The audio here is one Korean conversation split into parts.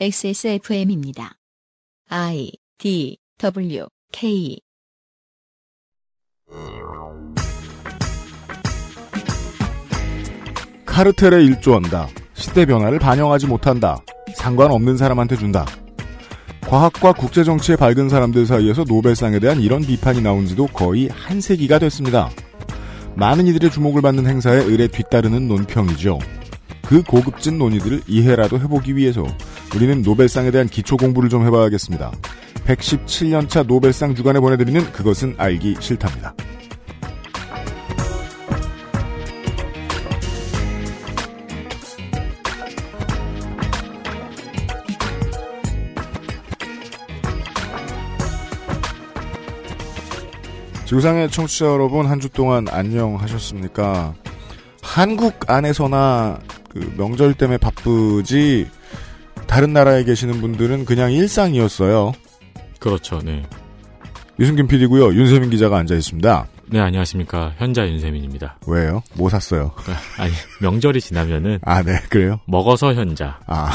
XSFM입니다. I D W K 카르텔에 일조한다. 시대 변화를 반영하지 못한다. 상관없는 사람한테 준다. 과학과 국제정치에 밝은 사람들 사이에서 노벨상에 대한 이런 비판이 나온 지도 거의 한 세기가 됐습니다. 많은 이들의 주목을 받는 행사에 의뢰 뒤따르는 논평이죠. 그 고급진 논의들을 이해라도 해보기 위해서 우리는 노벨상에 대한 기초 공부를 좀 해봐야겠습니다. 117년차 노벨상 주간에 보내드리는 그것은 알기 싫답니다. 지구상의 청취자 여러분 한 주 동안 안녕하셨습니까? 한국 안에서나 그 명절 때문에 바쁘지 다른 나라에 계시는 분들은 그냥 일상이었어요. 그렇죠, 네. 유승균 PD고요. 윤세민 기자가 앉아 있습니다. 네, 안녕하십니까. 현자 윤세민입니다. 왜요? 뭐 샀어요? 아니, 명절이 지나면은 아, 네, 그래요? 먹어서 현자, 아,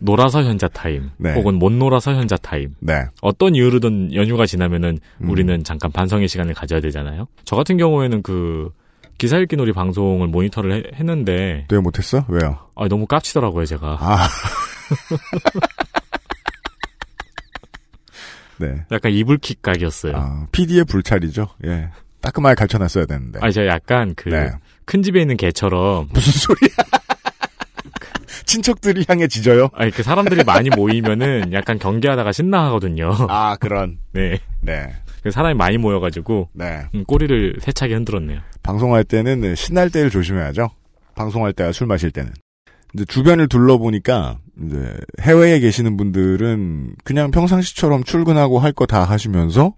놀아서 현자 타임, 네. 혹은 못 놀아서 현자 타임. 네. 어떤 이유로든 연휴가 지나면은 음. 우리는 잠깐 반성의 시간을 가져야 되잖아요. 저 같은 경우에는 그 기사 읽기 놀이 방송을 모니터를 해- 했는데 또 못했어? 왜요? 아, 너무 깝치더라고요, 제가. 아. 네. 약간 이불킥 각이었어요. 아, PD의 불찰이죠. 예. 따끔하게 가르쳐놨어야 되는데. 아니, 제가 약간 그 네. 큰 집에 있는 개처럼 무슨 소리야? 친척들이 향해 짖어요? 아니 그 사람들이 많이 모이면은 약간 경계하다가 신나하거든요. 아, 그런. 네. 네. 그 사람이 많이 모여가지고 네. 음, 꼬리를 세차게 흔들었네요. 방송할 때는 신날 때를 조심해야죠. 방송할 때와 술 마실 때는. 이제 주변을 둘러보니까 이제 해외에 계시는 분들은 그냥 평상시처럼 출근하고 할 거 다 하시면서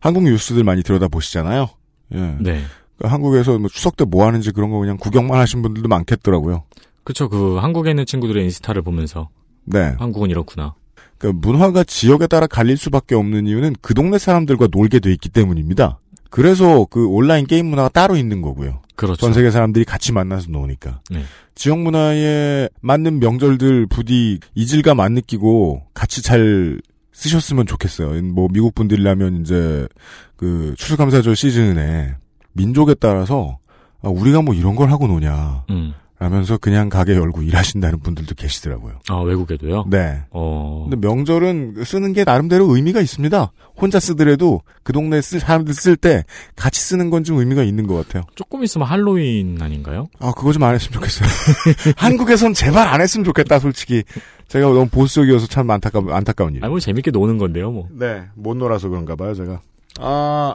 한국 뉴스들 많이 들여다 보시잖아요. 예. 네. 그러니까 한국에서 뭐 추석 때 뭐 하는지 그런 거 그냥 구경만 하신 분들도 많겠더라고요. 그쵸. 그 한국에 있는 친구들의 인스타를 보면서 네. 한국은 이렇구나. 그러니까 문화가 지역에 따라 갈릴 수밖에 없는 이유는 그 동네 사람들과 놀게 돼 있기 때문입니다. 그래서 그 온라인 게임 문화가 따로 있는 거고요. 그렇죠. 전 세계 사람들이 같이 만나서 노니까. 네. 지역 문화에 맞는 명절들 부디 이질감 안 느끼고 같이 잘 쓰셨으면 좋겠어요. 뭐 미국 분들이라면 이제 그 추수감사절 시즌에 민족에 따라서 아, 우리가 뭐 이런 걸 하고 노냐 음. 라면서 그냥 가게 열고 일하신다는 분들도 계시더라고요. 아 외국에도요. 네. 어. 근데 명절은 쓰는 게 나름대로 의미가 있습니다. 혼자 쓰더라도 그 동네 쓸 사람들 쓸 때 같이 쓰는 건 좀 의미가 있는 것 같아요. 조금 있으면 할로윈 아닌가요? 아, 그거 좀 안 했으면 좋겠어요. 한국에선 제발 안 했으면 좋겠다, 솔직히. 제가 너무 보수적이어서 참 안타까, 안타까운 일. 아니 뭐 재밌게 노는 건데요, 뭐. 네, 못 놀아서 그런가 봐요, 제가. 아,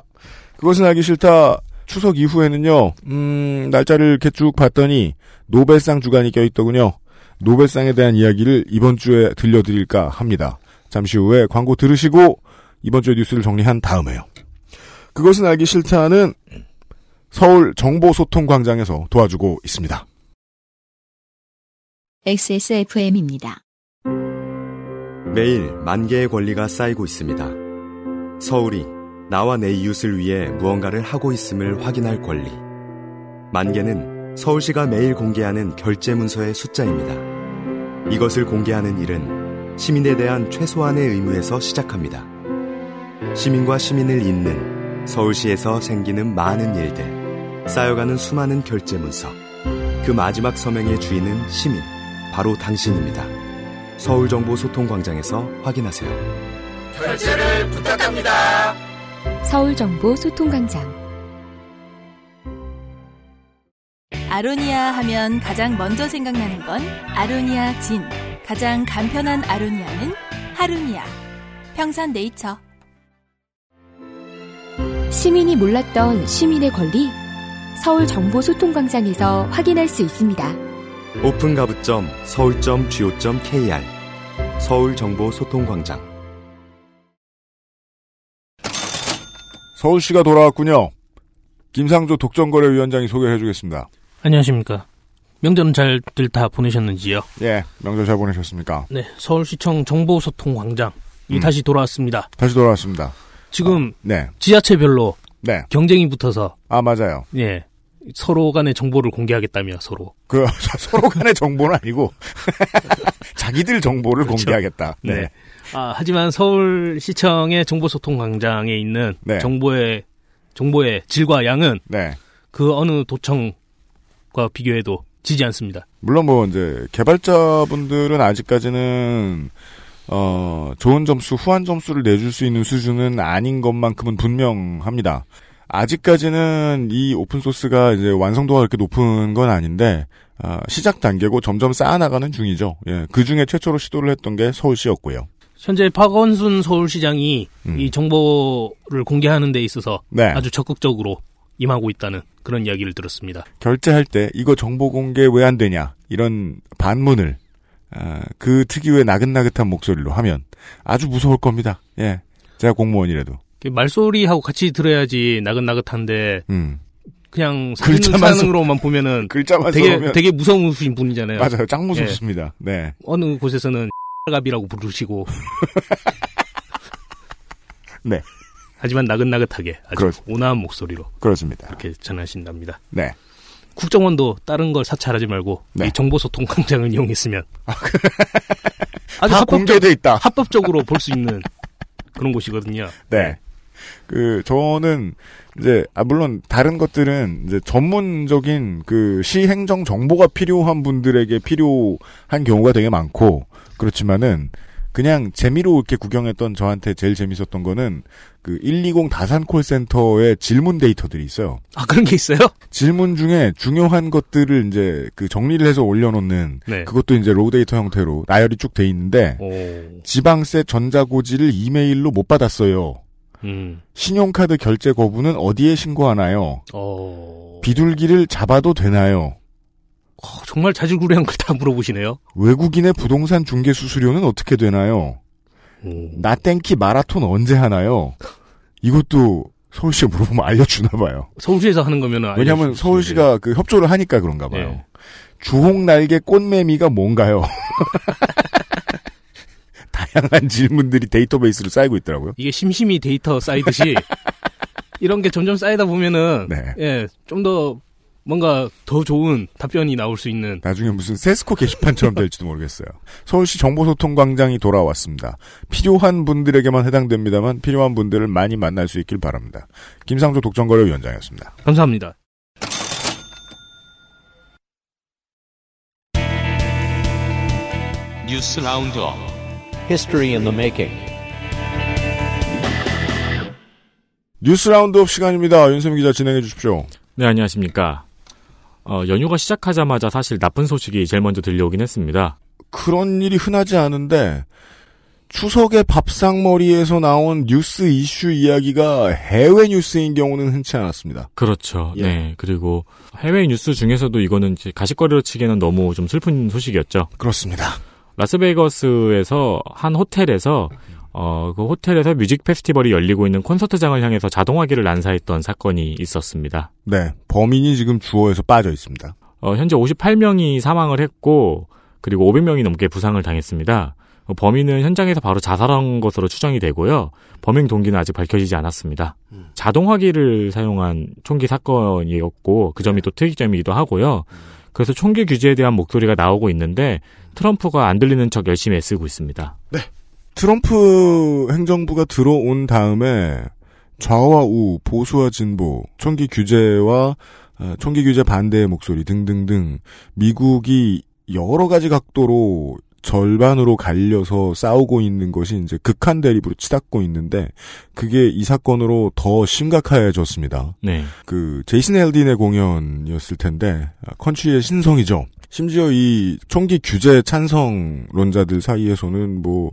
그것은 알기 싫다. 추석 이후에는요, 음, 날짜를 이렇게 쭉 봤더니, 노벨상 주간이 껴있더군요. 노벨상에 대한 이야기를 이번 주에 들려드릴까 합니다. 잠시 후에 광고 들으시고, 이번 주의 뉴스를 정리한 다음에요. 그것은 알기 싫다는 서울 정보소통광장에서 도와주고 있습니다. XSFM입니다. 매일 만 개의 권리가 쌓이고 있습니다. 서울이 나와 내 이웃을 위해 무언가를 하고 있음을 확인할 권리. 만 개는 서울시가 매일 공개하는 결제 문서의 숫자입니다. 이것을 공개하는 일은 시민에 대한 최소한의 의무에서 시작합니다. 시민과 시민을 잇는 서울시에서 생기는 많은 일들, 쌓여가는 수많은 결제 문서. 그 마지막 서명의 주인은 시민, 바로 당신입니다. 서울정보소통광장에서 확인하세요. 결제를 부탁합니다. 서울정보 소통광장 아로니아 하면 가장 먼저 생각나는 건 아로니아 진. 가장 간편한 아로니아는 하루니아. 평산 네이처. 시민이 몰랐던 시민의 권리 서울 정보소통광장에서 확인할 수 있습니다. 오픈 가부점 서울.go.kr 서울 정보소통광장 서울시가 돌아왔군요. 김상조 독점거래위원장이 소개해 주겠습니다. 안녕하십니까. 명절은 잘들 다 보내셨는지요? 예, 명절 잘 보내셨습니까? 네, 서울시청 정보소통광장. 이 음. 다시 돌아왔습니다. 다시 돌아왔습니다. 지금 네, 지자체별로 네. 경쟁이 붙어서 아, 맞아요. 예 서로 간의 정보를 공개하겠다며 서로. 그, 서로 간의 정보는 아니고, 자기들 정보를 그렇죠. 공개하겠다. 네. 네. 아, 하지만 서울시청의 정보소통광장에 있는 네. 정보의 정보의 질과 양은 네. 그 어느 도청 과 비교해도 지지 않습니다. 물론 뭐 이제 개발자분들은 아직까지는 어 좋은 점수, 후한 점수를 내줄 수 있는 수준은 아닌 것만큼은 분명합니다. 아직까지는 이 오픈 소스가 이제 완성도가 그렇게 높은 건 아닌데 아, 시작 단계고 점점 쌓아나가는 중이죠. 예, 그 중에 최초로 시도를 했던 게 서울시였고요. 현재 박원순 서울시장이 음. 이 정보를 공개하는 데 있어서 네. 아주 적극적으로 임하고 있다는 그런 이야기를 들었습니다. 결제할 때 이거 정보 공개 왜 안 되냐 이런 반문을 아, 그 특유의 나긋나긋한 목소리로 하면 아주 무서울 겁니다. 예, 제가 공무원이라도. 말소리하고 같이 들어야지 나긋나긋한데 음. 그냥 사진 글자만 사진으로만 보면은 글자만 되게 써보면 되게 무서우신 분이잖아요. 맞아요. 짱 무섭습니다. 네. 어느 곳에서는 갑이라고 부르시고 네. 하지만 나긋나긋하게 아주 그렇- 온화한 목소리로 그렇습니다. 이렇게 전하신답니다. 네. 국정원도 다른 걸 사찰하지 말고 네. 이 정보소통 광장을 이용했으면 아주 다 합법적, 공개돼 있다. 합법적으로 볼 수 있는 그런 곳이거든요. 네. 그 저는 이제 아 물론 다른 것들은 이제 전문적인 그 시행정 정보가 필요한 분들에게 필요한 경우가 되게 많고 그렇지만은 그냥 재미로 이렇게 구경했던 저한테 제일 재밌었던 거는 그 120 다산 콜센터의 질문 데이터들이 있어요. 아 그런 게 있어요? 질문 중에 중요한 것들을 이제 그 정리를 해서 올려놓는 네. 그것도 이제 raw 데이터 형태로 나열이 쭉 돼 있는데 오, 지방세 전자고지를 이메일로 못 받았어요. 음, 신용카드 결제 거부는 어디에 신고하나요? 어, 비둘기를 잡아도 되나요? 어, 정말 자질구레한 걸 다 물어보시네요. 외국인의 부동산 중개 수수료는 어떻게 되나요? 오, 나땡키 마라톤 언제 하나요? 이것도 서울시에 물어보면 알려주나 봐요. 서울시에서 하는 거면은 왜냐하면 서울시가 그 협조를 하니까 그런가 봐요. 네. 주홍 날개 꽃매미가 뭔가요? 다양한 질문들이 데이터베이스로 쌓이고 있더라고요. 이게 심심이 데이터 쌓이듯이 이런 게 점점 쌓이다 보면은 네. 예, 좀 더 뭔가 더 좋은 답변이 나올 수 있는 나중에 무슨 세스코 게시판처럼 될지도 모르겠어요. 서울시 정보소통광장이 돌아왔습니다. 필요한 분들에게만 해당됩니다만 필요한 분들을 많이 만날 수 있길 바랍니다. 김상조 독점거래위원장이었습니다. 감사합니다. 뉴스 roundup History in the making. 뉴스 roundup 시간입니다. 윤세민 기자 진행해 주십시오. 네, 안녕하십니까. 어, 연휴가 시작하자마자 사실 나쁜 소식이 제일 먼저 들려오긴 했습니다. 그런 일이 흔하지 않은데 추석의 밥상머리에서 나온 뉴스 이슈 이야기가 해외 뉴스인 경우는 흔치 않았습니다. 그렇죠. 예. 네. 그리고 해외 뉴스 중에서도 이거는 이제 가십거리로 치기에는 너무 좀 슬픈 소식이었죠. 그렇습니다. 라스베이거스에서 한 호텔에서 어, 그 호텔에서 뮤직 페스티벌이 열리고 있는 콘서트장을 향해서 자동화기를 난사했던 사건이 있었습니다. 네, 범인이 지금 주어에서 빠져 있습니다. 어, 현재 58명이 사망을 했고 그리고 500명이 넘게 부상을 당했습니다. 어, 범인은 현장에서 바로 자살한 것으로 추정이 되고요. 범행 동기는 아직 밝혀지지 않았습니다. 자동화기를 사용한 총기 사건이었고 그 점이 또 특이점이기도 하고요. 그래서 총기 규제에 대한 목소리가 나오고 있는데 트럼프가 안 들리는 척 열심히 애쓰고 있습니다. 트럼프 행정부가 들어온 다음에 좌와 우, 보수와 진보, 총기 규제와 어, 총기 규제 반대의 목소리 등등등 미국이 여러 가지 각도로 절반으로 갈려서 싸우고 있는 것이 이제 극한 대립으로 치닫고 있는데 그게 이 사건으로 더 심각해졌습니다. 네. 그 제이슨 엘딘의 공연이었을 텐데 아, 컨트리의 신성이죠. 심지어 이 총기 규제 찬성론자들 사이에서는 뭐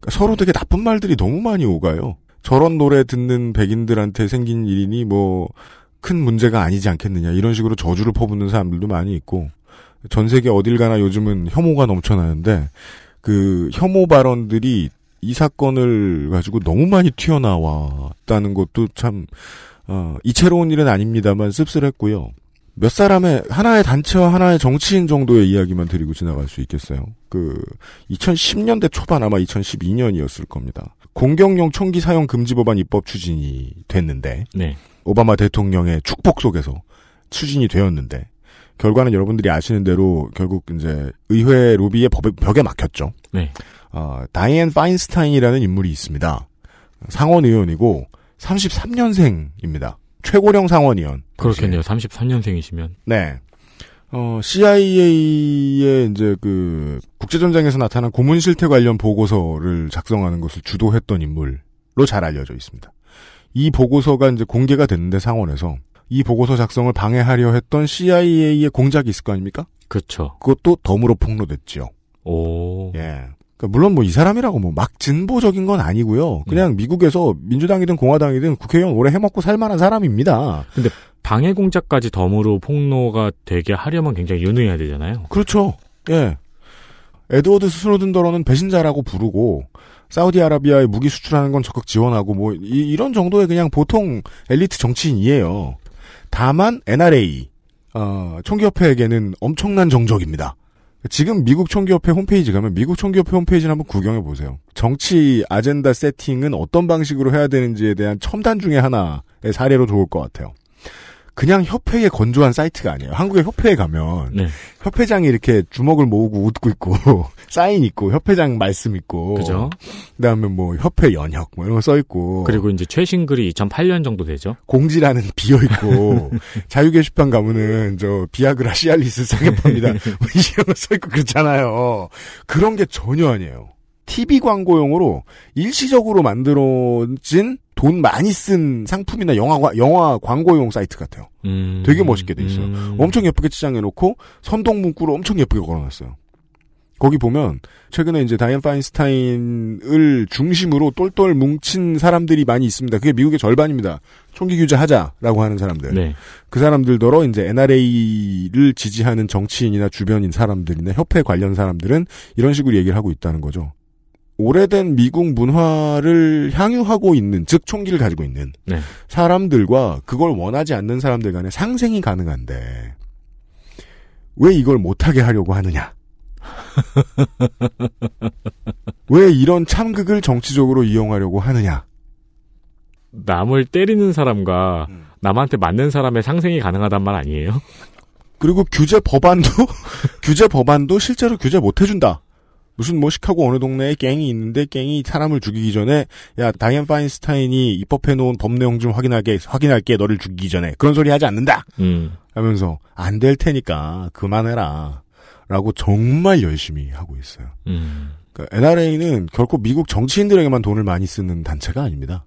그러니까 서로 되게 나쁜 말들이 너무 많이 오가요. 저런 노래 듣는 백인들한테 생긴 일이니 뭐 큰 문제가 아니지 않겠느냐 이런 식으로 저주를 퍼붓는 사람들도 많이 있고 전 세계 어딜 가나 요즘은 혐오가 넘쳐나는데 그 혐오 발언들이 이 사건을 가지고 너무 많이 튀어나왔다는 것도 참 어, 이채로운 일은 아닙니다만 씁쓸했고요. 몇 사람의 하나의 단체와 하나의 정치인 정도의 이야기만 드리고 지나갈 수 있겠어요. 그 2010년대 초반 아마 2012년이었을 겁니다. 공격용 총기 사용 금지 법안 입법 추진이 됐는데 네. 오바마 대통령의 축복 속에서 추진이 되었는데 결과는 여러분들이 아시는 대로 결국 이제 의회 로비의 법, 벽에 막혔죠. 네. 어, 다이앤 파인스타인이라는 인물이 있습니다. 상원 의원이고 33년생입니다. 최고령 상원의원. 그렇겠네요. 33년생이시면. 네. 어, CIA의 이제 그 국제전쟁에서 나타난 고문 실태 관련 보고서를 작성하는 것을 주도했던 인물로 잘 알려져 있습니다. 이 보고서가 이제 공개가 됐는데 상원에서 이 보고서 작성을 방해하려 했던 CIA의 공작이 있을 거 아닙니까? 그렇죠. 그것도 덤으로 폭로됐죠. 오. 예. 그러니까 물론 뭐 이 사람이라고 뭐 막 진보적인 건 아니고요. 그냥 미국에서 민주당이든 공화당이든 국회의원 오래 해먹고 살만한 사람입니다. 근데 방해 공작까지 덤으로 폭로가 되게 하려면 굉장히 유능해야 되잖아요. 그렇죠. 예. 에드워드 스노든더러는 배신자라고 부르고 사우디아라비아에 무기 수출하는 건 적극 지원하고 뭐 이, 런 정도의 그냥 보통 엘리트 정치인이에요. 다만 NRA 어, 총기협회에게는 엄청난 정적입니다. 지금 미국 총기협회 홈페이지 가면 미국 총기협회 홈페이지를 한번 구경해 보세요. 정치 아젠다 세팅은 어떤 방식으로 해야 되는지에 대한 첨단 중의 하나의 사례로 좋을 것 같아요. 그냥 협회에 건조한 사이트가 아니에요. 한국의 협회에 가면 네. 협회장이 이렇게 주먹을 모으고 웃고 있고 사인 있고 협회장 말씀 있고 그죠? 그다음에 뭐 협회 연혁 뭐 이런 거 써 있고 그리고 이제 최신 글이 2008년 정도 되죠. 공지란은 비어 있고 자유 게시판 가면은 저 비아그라 시알리스 사겠팝니다. 뭐 이런 거 써 있고 그렇잖아요. 그런 게 전혀 아니에요. TV 광고 용으로 일시적으로 만들어진 돈 많이 쓴 상품이나 영화 영화 광고용 사이트 같아요. 음, 되게 멋있게 돼 있어요. 음. 엄청 예쁘게 치장해 놓고 선동 문구로 엄청 예쁘게 걸어놨어요. 거기 보면 최근에 이제 다이앤 파인스타인을 중심으로 똘똘 뭉친 사람들이 많이 있습니다. 그게 미국의 절반입니다. 총기 규제하자라고 하는 사람들. 네. 그 사람들더러 이제 NRA를 지지하는 정치인이나 주변인 사람들이나 협회 관련 사람들은 이런 식으로 얘기를 하고 있다는 거죠. 오래된 미국 문화를 향유하고 있는, 즉 총기를 가지고 있는 네. 사람들과 그걸 원하지 않는 사람들 간의 상생이 가능한데 왜 이걸 못하게 하려고 하느냐? 왜 이런 참극을 정치적으로 이용하려고 하느냐? 남을 때리는 사람과 음. 남한테 맞는 사람의 상생이 가능하단 말 아니에요? 그리고 규제 법안도 규제 법안도 실제로 규제 못 해준다. 무슨 뭐 시카고 어느 동네에 갱이 있는데 갱이 사람을 죽이기 전에 야 다이앤 파인스타인이 입법해 놓은 법 내용 좀 확인하게 확인할게 너를 죽이기 전에 그런 소리 하지 않는다. 음. 하면서 안 될 테니까 그만해라. 라고 정말 열심히 하고 있어요. 음. 그러니까 NRA는 결코 미국 정치인들에게만 돈을 많이 쓰는 단체가 아닙니다.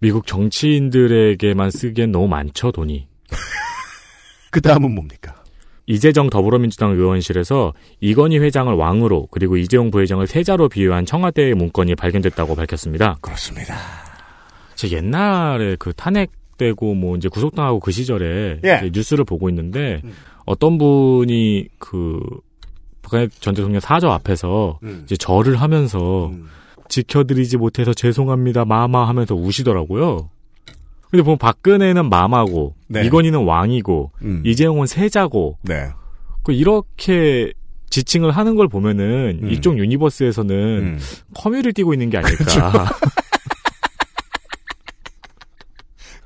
미국 정치인들에게만 쓰기엔 너무 많죠, 돈이. 그 다음은 뭡니까? 이재정 더불어민주당 의원실에서 이건희 회장을 왕으로 그리고 이재용 부회장을 세자로 비유한 청와대의 문건이 발견됐다고 밝혔습니다. 그렇습니다. 제 옛날에 그 탄핵되고 뭐 이제 구속당하고 그 시절에 예. 뉴스를 보고 있는데 어떤 분이 그 박근혜 전 대통령 사저 앞에서 음. 이제 절을 하면서 지켜드리지 못해서 죄송합니다 마마 하면서 우시더라고요. 근데 보면 박근혜는 마마고 네. 이건희는 왕이고 음. 이재용은 세자고 네. 그 이렇게 지칭을 하는 걸 보면은 음. 이쪽 유니버스에서는 음. 커뮤를 띄고 있는 게 아닐까.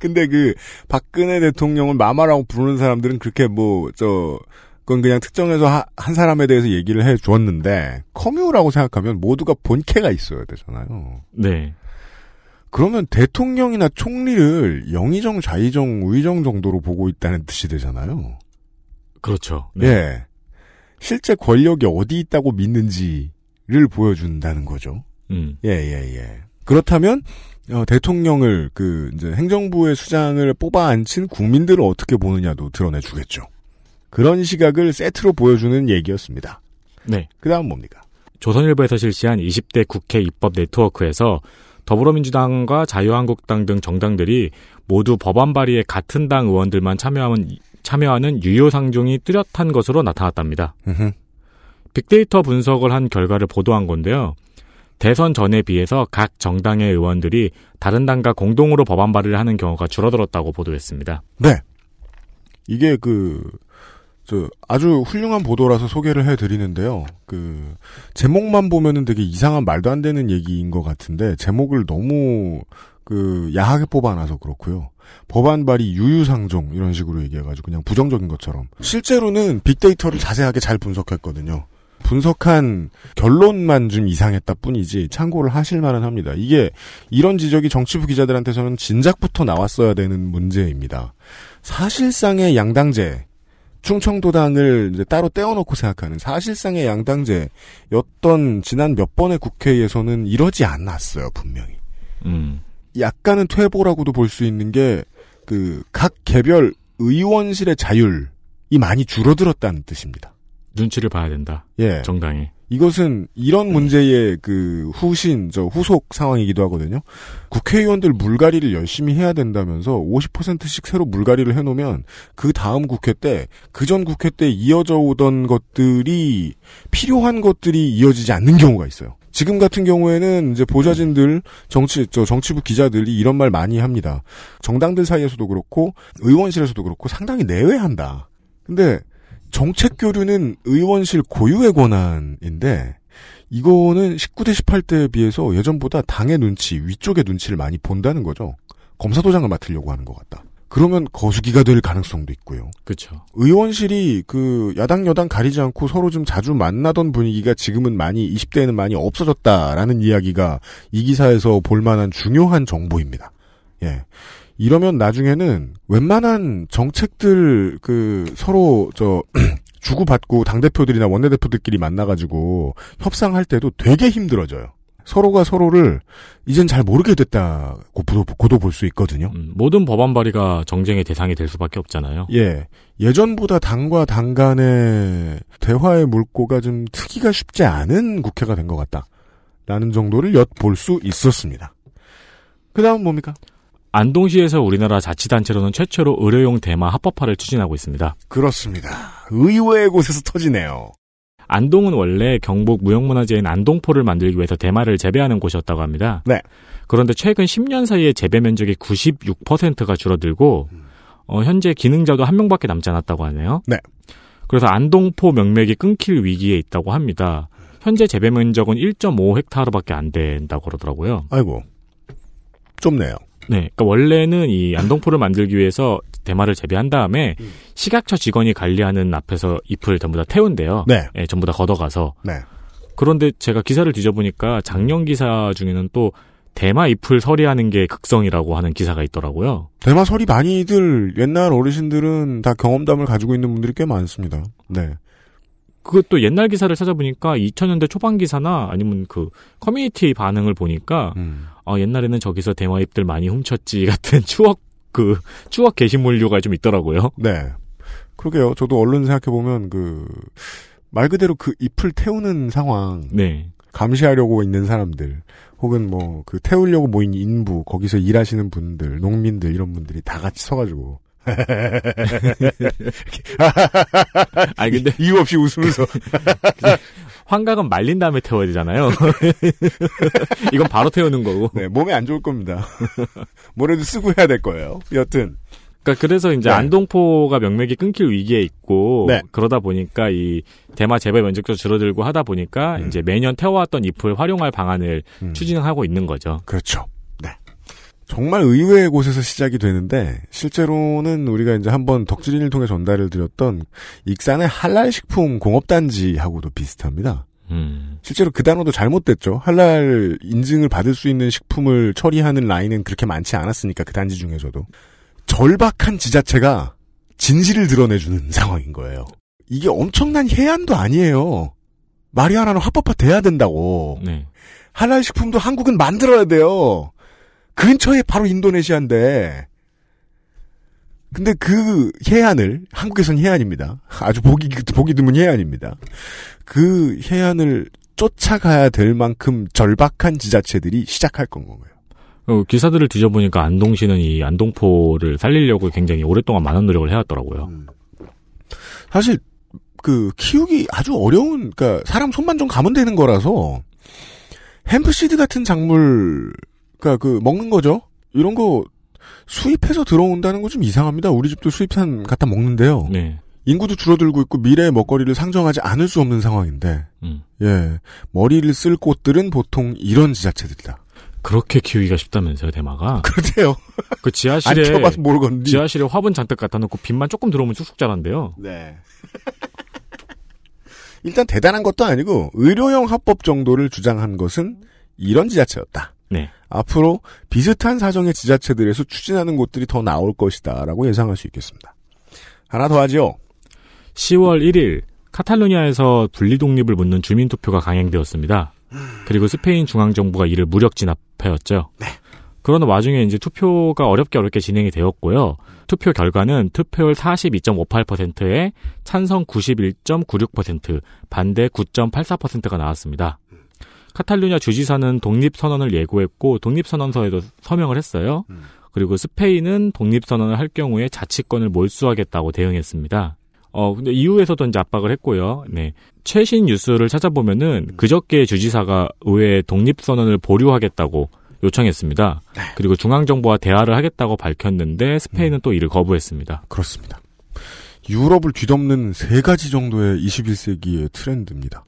근데 그 박근혜 대통령을 마마라고 부르는 사람들은 그렇게 뭐 저 그건 그냥 특정해서 하- 한 사람에 대해서 얘기를 해 주었는데 커뮤라고 생각하면 모두가 본캐가 있어야 되잖아요. 네. 그러면 대통령이나 총리를 영의정, 좌의정, 우의정 정도로 보고 있다는 뜻이 되잖아요. 그렇죠. 네. 예. 실제 권력이 어디 있다고 믿는지를 보여준다는 거죠. 음. 예, 예, 예. 그렇다면, 어, 대통령을, 그, 이제 행정부의 수장을 뽑아 앉힌 국민들을 어떻게 보느냐도 드러내 주겠죠. 그런 시각을 세트로 보여주는 얘기였습니다. 네. 그 다음 뭡니까? 조선일보에서 실시한 20대 국회 입법 네트워크에서 더불어민주당과 자유한국당 등 정당들이 모두 법안 발의에 같은 당 의원들만 참여하는, 참여하는 유효 상종이 뚜렷한 것으로 나타났답니다. 빅데이터 분석을 한 결과를 보도한 건데요. 대선 전에 비해서 각 정당의 의원들이 다른 당과 공동으로 법안 발의를 하는 경우가 줄어들었다고 보도했습니다. 네. 이게 그, 저, 아주 훌륭한 보도라서 소개를 해드리는데요. 그, 제목만 보면은 되게 이상한 말도 안 되는 얘기인 것 같은데, 제목을 너무, 그, 야하게 뽑아놔서 그렇고요. 법안 발의 유유상종 이런 식으로 얘기해가지고 그냥 부정적인 것처럼 실제로는 빅데이터를 자세하게 잘 분석했거든요. 분석한 결론만 좀 이상했다 뿐이지 참고를 하실 만은 합니다. 이게 이런 지적이 정치부 기자들한테서는 진작부터 나왔어야 되는 문제입니다. 사실상의 양당제 충청도당을 이제 따로 떼어놓고 생각하는 사실상의 양당제였던 지난 몇 번의 국회에서는 이러지 않았어요 분명히. 음. 약간은 퇴보라고도 볼 수 있는 게 그 각 개별 의원실의 자율이 많이 줄어들었다는 뜻입니다. 눈치를 봐야 된다. 예. 정당이. 이것은 이런 문제의 그 후신, 저 후속 상황이기도 하거든요. 국회의원들 물갈이를 열심히 해야 된다면서 50%씩 새로 물갈이를 해놓으면 그 다음 국회 때, 그 전 국회 때 이어져 오던 것들이 필요한 것들이 이어지지 않는 경우가 있어요. 지금 같은 경우에는 이제 보좌진들, 정치, 저 정치부 기자들이 이런 말 많이 합니다. 정당들 사이에서도 그렇고, 의원실에서도 그렇고 상당히 내외한다. 근데 정책 교류는 의원실 고유의 권한인데 이거는 19대 18대에 비해서 예전보다 당의 눈치, 위쪽의 눈치를 많이 본다는 거죠. 검사도장을 맡으려고 하는 것 같다. 그러면 거수기가 될 가능성도 있고요. 그렇죠. 의원실이 그 야당 여당 가리지 않고 서로 좀 자주 만나던 분위기가 지금은 많이 20대에는 많이 없어졌다라는 이야기가 이 기사에서 볼 만한 중요한 정보입니다. 예. 이러면 나중에는 웬만한 정책들 그 서로 저 주고받고 당대표들이나 원내대표들끼리 만나가지고 협상할 때도 되게 힘들어져요. 서로가 서로를 이젠 잘 모르게 됐다고 고도 볼 수 있거든요. 음, 모든 법안 발의가 정쟁의 대상이 될 수밖에 없잖아요. 예. 예전보다 당과 당 간의 대화의 물꼬가 좀 트기가 쉽지 않은 국회가 된 것 같다. 라는 정도를 엿볼 수 있었습니다. 그 다음 뭡니까? 안동시에서 우리나라 자치단체로는 최초로 의료용 대마 합법화를 추진하고 있습니다. 그렇습니다. 의외의 곳에서 터지네요. 안동은 원래 경북 무형문화재인 안동포를 만들기 위해서 대마를 재배하는 곳이었다고 합니다. 네. 그런데 최근 10년 사이에 재배 면적이 96%가 줄어들고 어, 현재 기능자도 한 명밖에 남지 않았다고 하네요. 네. 그래서 안동포 명맥이 끊길 위기에 있다고 합니다. 현재 재배 면적은 1.5헥타르밖에 안 된다고 그러더라고요. 아이고. 좁네요. 네, 그러니까 원래는 이 안동포를 만들기 위해서 대마를 재배한 다음에 음. 식약처 직원이 관리하는 앞에서 잎을 전부 다 태운대요. 네. 예, 전부 다 걷어가서. 네. 그런데 제가 기사를 뒤져보니까 작년 기사 중에는 또 대마 잎을 서리하는 게 극성이라고 하는 기사가 있더라고요. 대마 설이 많이들 옛날 어르신들은 다 경험담을 가지고 있는 분들이 꽤 많습니다. 네. 그것도 옛날 기사를 찾아보니까 2000년대 초반 기사나 아니면 그 커뮤니티 반응을 보니까 음. 어, 옛날에는 저기서 대마 잎들 많이 훔쳤지 같은 추억 그 추억 게시물류가 좀 있더라고요. 네. 그러게요. 저도 언론 생각해 보면 그 말 그대로 그 잎을 태우는 상황 네. 감시하려고 있는 사람들 혹은 뭐 그 태우려고 모인 인부 거기서 일하시는 분들 농민들 이런 분들이 다 같이 서가지고 아니 근데 이유 없이 웃으면서 환각은 말린 다음에 태워야 되잖아요. 이건 바로 태우는 거고. 네 몸에 안 좋을 겁니다. 뭐라도 쓰고 해야 될 거예요. 여튼 그러니까 그래서 이제 네. 안동포가 명맥이 끊길 위기에 있고 네. 그러다 보니까 이 대마 재배 면적도 줄어들고 하다 보니까 음. 이제 매년 태워왔던 잎을 활용할 방안을 음. 추진하고 있는 거죠. 그렇죠. 네. 정말 의외의 곳에서 시작이 되는데 실제로는 우리가 이제 한번 덕질인을 통해 전달을 드렸던 익산의 할랄 식품 공업단지하고도 비슷합니다. 음. 실제로 그 단어도 잘못됐죠. 할랄 인증을 받을 수 있는 식품을 처리하는 라인은 그렇게 많지 않았으니까 그 단지 중에서도 절박한 지자체가 진실을 드러내주는 상황인 거예요. 이게 엄청난 해안도 아니에요. 마리아나는 합법화 돼야 된다고. 네. 할랄 식품도 한국은 만들어야 돼요. 근처에 바로 인도네시아인데. 근데 그 해안을 한국에선 해안입니다. 아주 보기 보기 드문 해안입니다. 그 해안을 쫓아가야 될 만큼 절박한 지자체들이 시작할 건 거예요. 어, 기사들을 뒤져보니까 안동시는 이 안동포를 살리려고 굉장히 오랫동안 많은 노력을 해왔더라고요. 음. 사실 그 키우기 아주 어려운 그러니까 사람 손만 좀 가면 되는 거라서 햄프시드 같은 작물 그러니까 그 먹는 거죠. 이런 거 수입해서 들어온다는 거 좀 이상합니다. 우리 집도 수입산 갖다 먹는데요. 네. 인구도 줄어들고 있고 미래의 먹거리를 상정하지 않을 수 없는 상황인데 음. 예 머리를 쓸 곳들은 보통 이런 지자체들이다. 그렇게 키우기가 쉽다면서요, 대마가. 그렇대요. 그 지하실에. 지하실에 화분 잔뜩 갖다 놓고 빛만 조금 들어오면 쑥쑥 자란대요. 네. 일단 대단한 것도 아니고 의료용 합법 정도를 주장한 것은 이런 지자체였다. 네. 앞으로 비슷한 사정의 지자체들에서 추진하는 곳들이 더 나올 것이다라고 예상할 수 있겠습니다. 하나 더 하지요. 10월 1일 카탈루냐에서 분리 독립을 묻는 주민 투표가 강행되었습니다. 그리고 스페인 중앙 정부가 이를 무력 진압하였죠. 네. 그러는 와중에 이제 투표가 어렵게 어렵게 진행이 되었고요. 투표 결과는 투표율 42.58%에 찬성 91.96%, 반대 9.84%가 나왔습니다. 카탈루냐 주지사는 독립선언을 예고했고 독립선언서에도 서명을 했어요. 그리고 스페인은 독립선언을 할 경우에 자치권을 몰수하겠다고 대응했습니다. 어, 근데 이후에서도 이제 압박을 했고요. 네. 최신 뉴스를 찾아보면은 그저께 주지사가 의회에 독립선언을 보류하겠다고 요청했습니다. 그리고 중앙정부와 대화를 하겠다고 밝혔는데 스페인은 또 이를 거부했습니다. 그렇습니다. 유럽을 뒤덮는 세 가지 정도의 21세기의 트렌드입니다.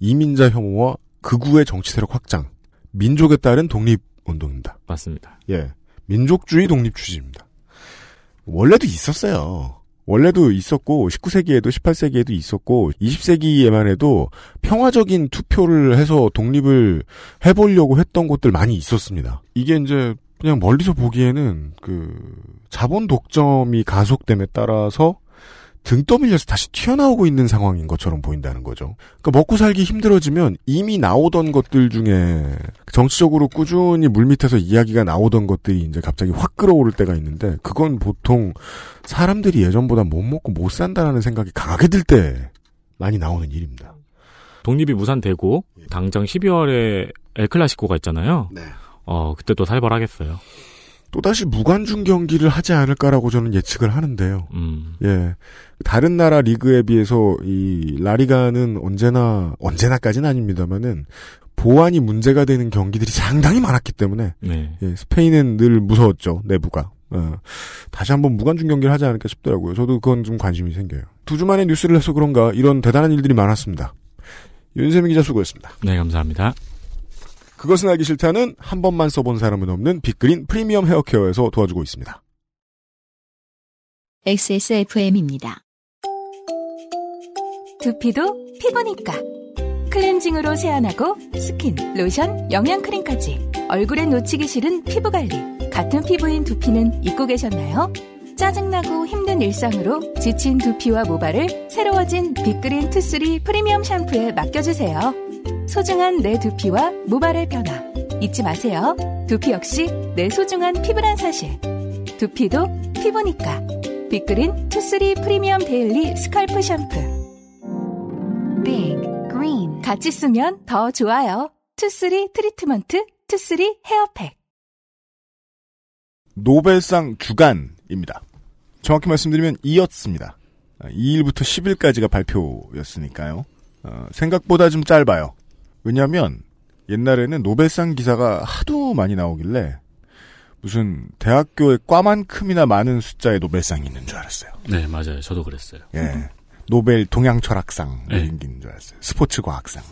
이민자 혐오와 극우의 정치 세력 확장, 민족에 따른 독립 운동입니다. 맞습니다. 예. 민족주의 독립 추진입니다. 원래도 있었어요. 원래도 있었고 19세기에도 18세기에도 있었고 20세기에만 해도 평화적인 투표를 해서 독립을 해보려고 했던 곳들 많이 있었습니다. 이게 이제 그냥 멀리서 보기에는 그 자본 독점이 가속됨에 따라서 등 떠밀려서 다시 튀어나오고 있는 상황인 것처럼 보인다는 거죠. 그러니까 먹고 살기 힘들어지면 이미 나오던 것들 중에 정치적으로 꾸준히 물밑에서 이야기가 나오던 것들이 이제 갑자기 확 끌어오를 때가 있는데 그건 보통 사람들이 예전보다 못 먹고 못 산다라는 생각이 강하게 들 때 많이 나오는 일입니다. 독립이 무산되고 당장 12월에 엘클라시코가 있잖아요. 네. 어, 그때 또 살벌하겠어요. 또다시 무관중 경기를 하지 않을까라고 저는 예측을 하는데요. 음. 예. 다른 나라 리그에 비해서 이 라리가는 언제나 언제나까지는 아닙니다만은 보안이 문제가 되는 경기들이 상당히 많았기 때문에 네. 예, 스페인은 늘 무서웠죠 내부가. 어, 다시 한번 무관중 경기를 하지 않을까 싶더라고요. 저도 그건 좀 관심이 생겨요. 두 주 만에 뉴스를 해서 그런가 이런 대단한 일들이 많았습니다. 윤세민 기자 수고했습니다. 네, 감사합니다. 그것은 알기 싫다는 한 번만 써본 사람은 없는 빅그린 프리미엄 헤어케어에서 도와주고 있습니다. XSFM입니다. 두피도 피부니까. 클렌징으로 세안하고 스킨, 로션, 영양크림까지. 얼굴에 놓치기 싫은 피부관리. 같은 피부인 두피는 잊고 계셨나요? 짜증나고 힘든 일상으로 지친 두피와 모발을 새로워진 빅그린 투쓰리 프리미엄 샴푸에 맡겨주세요. 소중한 내 두피와 모발의 변화. 잊지 마세요. 두피 역시 내 소중한 피부란 사실. 두피도 피부니까. 빅그린 투쓰리 프리미엄 daily scalp 샴푸. 빅 그린 같이 쓰면 더 좋아요. 투쓰리 트리트먼트 투쓰리 hair pack. 노벨상 주간입니다. 정확히 말씀드리면 이었습니다. 2일부터 10일까지가 발표였으니까요. 어, 생각보다 좀 짧아요. 왜냐하면 옛날에는 노벨상 기사가 하도 많이 나오길래 무슨 대학교에 과만큼이나 많은 숫자의 노벨상이 있는 줄 알았어요. 네, 맞아요. 저도 그랬어요. 예. 노벨 동양철학상 네. 생긴 줄 알았어요. 스포츠 과학상.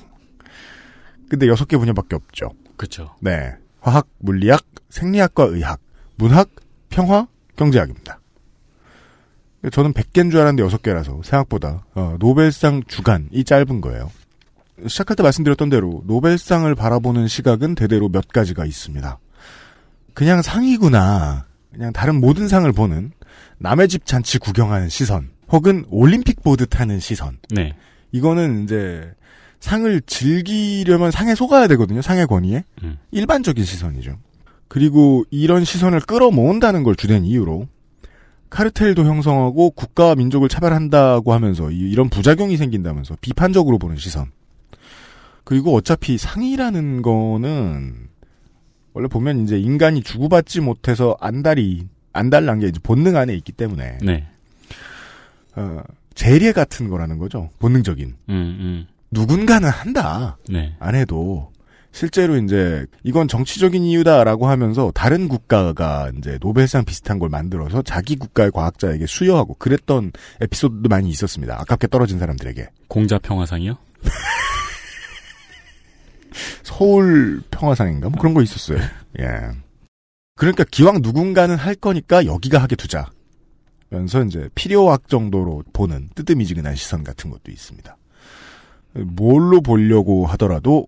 근데 여섯 개 분야밖에 없죠. 그렇죠. 네. 화학, 물리학, 생리학과 의학, 문학, 평화, 경제학입니다. 저는 100개인 줄 알았는데 6개라서 생각보다 어, 노벨상 주간이 짧은 거예요. 시작할 때 말씀드렸던 대로 노벨상을 바라보는 시각은 대대로 몇 가지가 있습니다. 그냥 상이구나. 그냥 다른 모든 상을 보는 남의 집 잔치 구경하는 시선 혹은 올림픽 보드 타는 시선. 네. 이거는 이제 상을 즐기려면 상에 속아야 되거든요. 상의 권위에. 음. 일반적인 시선이죠. 그리고 이런 시선을 끌어모은다는 걸 주된 이유로 카르텔도 형성하고 국가와 민족을 차별한다고 하면서 이- 이런 부작용이 생긴다면서 비판적으로 보는 시선. 그리고 어차피 상이라는 거는 원래 보면 이제 인간이 주고받지 못해서 안달이 안달난 게 이제 본능 안에 있기 때문에 네. 어, 재례 같은 거라는 거죠. 본능적인. 음, 음. 누군가는 한다. 네. 안 해도 실제로 이제 이건 정치적인 이유다라고 하면서 다른 국가가 이제 노벨상 비슷한 걸 만들어서 자기 국가의 과학자에게 수여하고 그랬던 에피소드도 많이 있었습니다. 아깝게 떨어진 사람들에게. 공자 평화상이요? 서울 평화상인가 뭐 그런 거 있었어요. 예. 그러니까 기왕 누군가는 할 거니까 여기가 하게 두자. 면서 이제 필요악 정도로 보는 뜨뜻미지근한 시선 같은 것도 있습니다. 뭘로 보려고 하더라도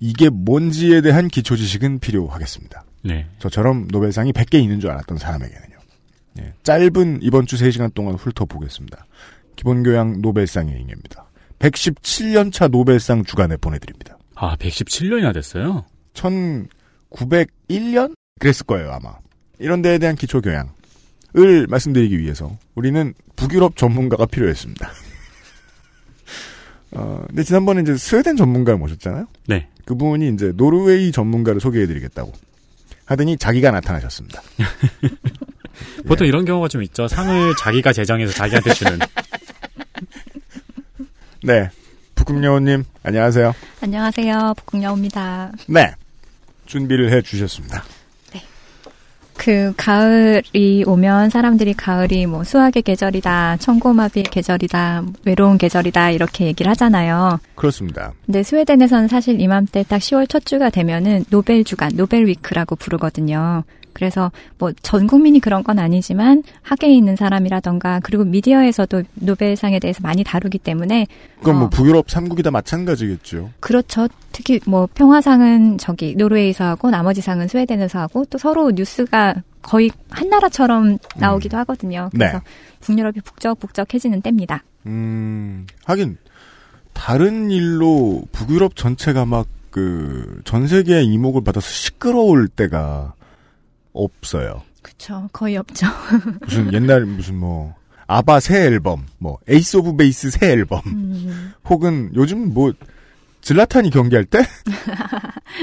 이게 뭔지에 대한 기초 지식은 필요하겠습니다. 네. 저처럼 노벨상이 100개 있는 줄 알았던 사람에게는요. 예, 짧은 이번 주 3시간 동안 훑어보겠습니다. 기본교양 노벨상의 인입니다 117년차 노벨상 주간에 보내드립니다. 아, 117년이나 됐어요? 1901년? 그랬을 거예요, 아마. 이런 데에 대한 기초 교양을 말씀드리기 위해서 우리는 북유럽 전문가가 필요했습니다. 어, 근데 지난번에 이제 스웨덴 전문가를 모셨잖아요? 네. 그분이 이제 노르웨이 전문가를 소개해드리겠다고 하더니 자기가 나타나셨습니다. 보통 이런 경우가 좀 있죠. 상을 자기가 제정해서 자기한테 주는. 네. 북극여우님, 안녕하세요. 안녕하세요. 북극여우입니다. 네. 준비를 해 주셨습니다. 그 가을이 오면 사람들이 가을이 뭐 수학의 계절이다, 청고마비의 계절이다, 외로운 계절이다 이렇게 얘기를 하잖아요. 그렇습니다. 근데 스웨덴에서는 사실 이맘때 딱 10월 첫 주가 되면은 노벨 주간, 노벨 위크라고 부르거든요. 그래서 뭐 전 국민이 그런 건 아니지만 학계에 있는 사람이라던가 그리고 미디어에서도 노벨상에 대해서 많이 다루기 때문에 그럼 뭐 어. 북유럽 3국이 다 마찬가지겠죠. 그렇죠. 특히 뭐 평화상은 저기 노르웨이에서 하고 나머지 상은 스웨덴에서 하고 또 서로 뉴스가 거의 한 나라처럼 나오기도 하거든요. 그래서 네. 북유럽이 북적북적해지는 때입니다. 음, 하긴 다른 일로 북유럽 전체가 막 그 전 세계의 이목을 받아서 시끄러울 때가 없어요. 그렇죠. 거의 없죠. 무슨 옛날 무슨 뭐 아바 새 앨범, 뭐 에이스 오브 베이스 새 앨범, 음. 혹은 요즘 뭐 질라탄이 경기할 때,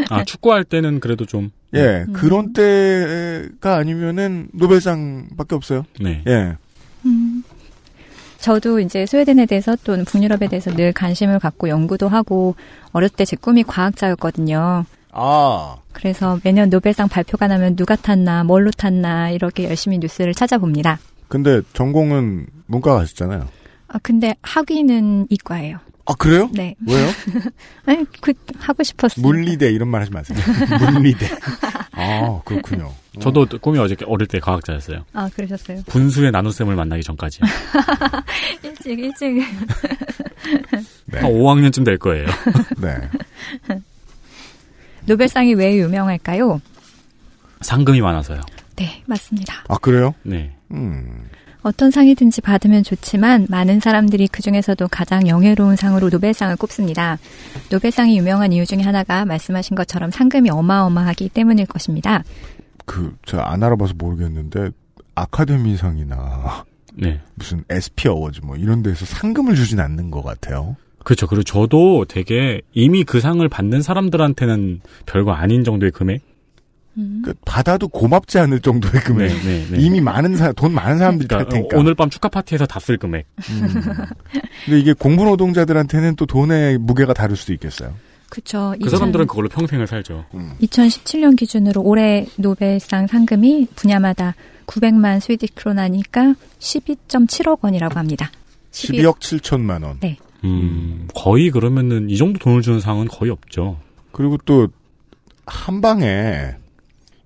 아, 축구할 때는 그래도 좀. 예 음. 그런 때가 아니면은 노벨상밖에 없어요. 네. 예, 음. 저도 이제 스웨덴에 대해서 또는 북유럽에 대해서 늘 관심을 갖고 연구도 하고 어렸을 때 제 꿈이 과학자였거든요. 아 그래서 매년 노벨상 발표가 나면 누가 탔나, 뭘로 탔나 이렇게 열심히 뉴스를 찾아봅니다. 근데 전공은 문과 가셨잖아요. 아 근데 학위는 이과예요. 아 그래요? 네. 왜요? 아니 그 하고 싶었어요. 물리대 이런 말 하지 마세요. 물리대. 아 그렇군요. 저도 꿈이 어저께 어릴 때 과학자였어요. 아 그러셨어요. 분수의 나눗셈을 만나기 전까지. 일찍 일찍. 네. 한 5학년쯤 될 거예요. 네. 노벨상이 왜 유명할까요? 상금이 많아서요. 네 맞습니다. 아 그래요? 네. 음. 어떤 상이든지 받으면 좋지만 많은 사람들이 그 중에서도 가장 영예로운 상으로 노벨상을 꼽습니다. 노벨상이 유명한 이유 중에 하나가 말씀하신 것처럼 상금이 어마어마하기 때문일 것입니다. 그, 제가 안 알아봐서 모르겠는데, 아카데미상이나, 네. 무슨 SP 어워즈 뭐 이런 데서 상금을 주진 않는 것 같아요. 그렇죠. 그리고 저도 되게 이미 그 상을 받는 사람들한테는 별거 아닌 정도의 금액? 그 받아도 고맙지 않을 정도의 금액. 네, 네, 네. 이미 많은 사, 돈 많은 사람들이 탈 그러니까 테니까. 오늘 밤 축하 파티에서 다 쓸 금액. 음. 근데 이게 공부 노동자들한테는 또 돈의 무게가 다를 수도 있겠어요. 그쵸. 그 사람들은 그걸로 평생을 살죠. 2017년 기준으로 올해 노벨상 상금이 분야마다 900만 스위디시 크로나니까 12.7억 원이라고 합니다. 12억 7천만 원. 네. 음, 거의 그러면은 이 정도 돈을 주는 상은 거의 없죠. 그리고 또, 한 방에,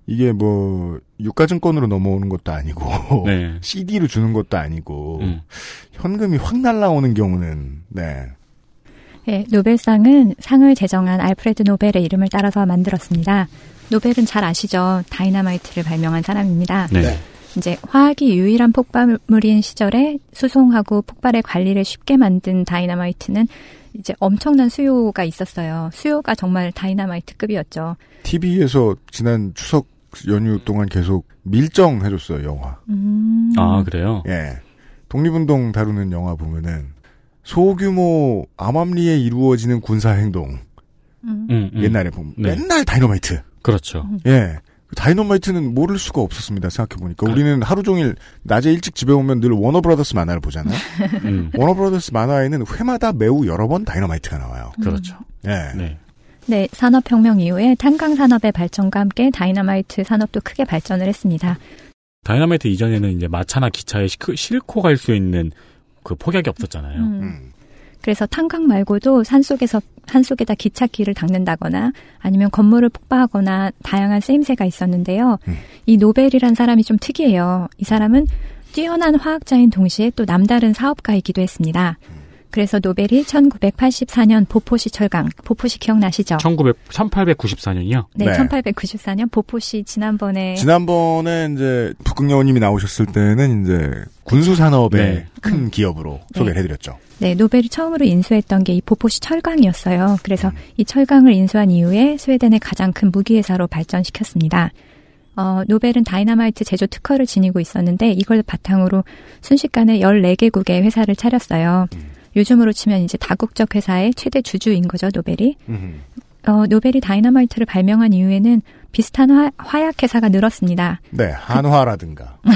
이게 뭐, 유가증권으로 넘어오는 것도 아니고, 네. CD로 주는 것도 아니고, 음. 현금이 확 날라오는 경우는, 네. 네, 노벨상은 상을 제정한 알프레드 노벨의 이름을 따라서 만들었습니다. 노벨은 잘 아시죠? 다이나마이트를 발명한 사람입니다. 네. 이제 화학이 유일한 폭발물인 시절에 수송하고 폭발의 관리를 쉽게 만든 다이나마이트는 이제 엄청난 수요가 있었어요. 수요가 정말 다이나마이트급이었죠. TV에서 지난 추석 연휴 동안 계속 밀정해줬어요, 영화. 음. 아, 그래요? 예. 독립운동 다루는 영화 보면은, 소규모 암암리에 이루어지는 군사행동. 음. 음, 음. 옛날에 보면, 네. 맨날 다이너마이트. 그렇죠. 예. 다이너마이트는 모를 수가 없었습니다, 생각해보니까. 우리는 하루 종일, 낮에 일찍 집에 오면 늘 워너브라더스 만화를 보잖아요. 음. 워너브라더스 만화에는 회마다 매우 여러 번 다이너마이트가 나와요. 그렇죠. 예. 네. 네, 산업혁명 이후에 탄광 산업의 발전과 함께 다이나마이트 산업도 크게 발전을 했습니다. 다이나마이트 이전에는 이제 마차나 기차에 시- 싣고 갈 수 있는 그 폭약이 없었잖아요. 음. 그래서 탄광 말고도 산 속에서 산 속에다 기찻길을 닦는다거나 아니면 건물을 폭파하거나 다양한 쓰임새가 있었는데요. 음. 이 노벨이란 사람이 좀 특이해요. 이 사람은 뛰어난 화학자인 동시에 또 남다른 사업가이기도 했습니다. 그래서 노벨이 1984년 보포시 철강, 보포시 기억나시죠? 1900, 1894년이요? 네, 네. 1894년 보포시 지난번에 지난번에 이제 북극여우님이 나오셨을 때는 이제 군수 산업의 네. 큰 기업으로 네. 소개를 해드렸죠. 네, 노벨이 처음으로 인수했던 게 이 보포시 철강이었어요. 그래서 이 철강을 인수한 이후에 스웨덴의 가장 큰 무기회사로 발전시켰습니다. 어, 노벨은 다이나마이트 제조 특허를 지니고 있었는데 이걸 바탕으로 순식간에 14개국의 회사를 차렸어요. 요즘으로 치면 이제 다국적 회사의 최대 주주인 거죠, 노벨이. 어, 노벨이 다이나마이트를 발명한 이후에는 비슷한 화, 화약 회사가 늘었습니다. 네, 한화라든가.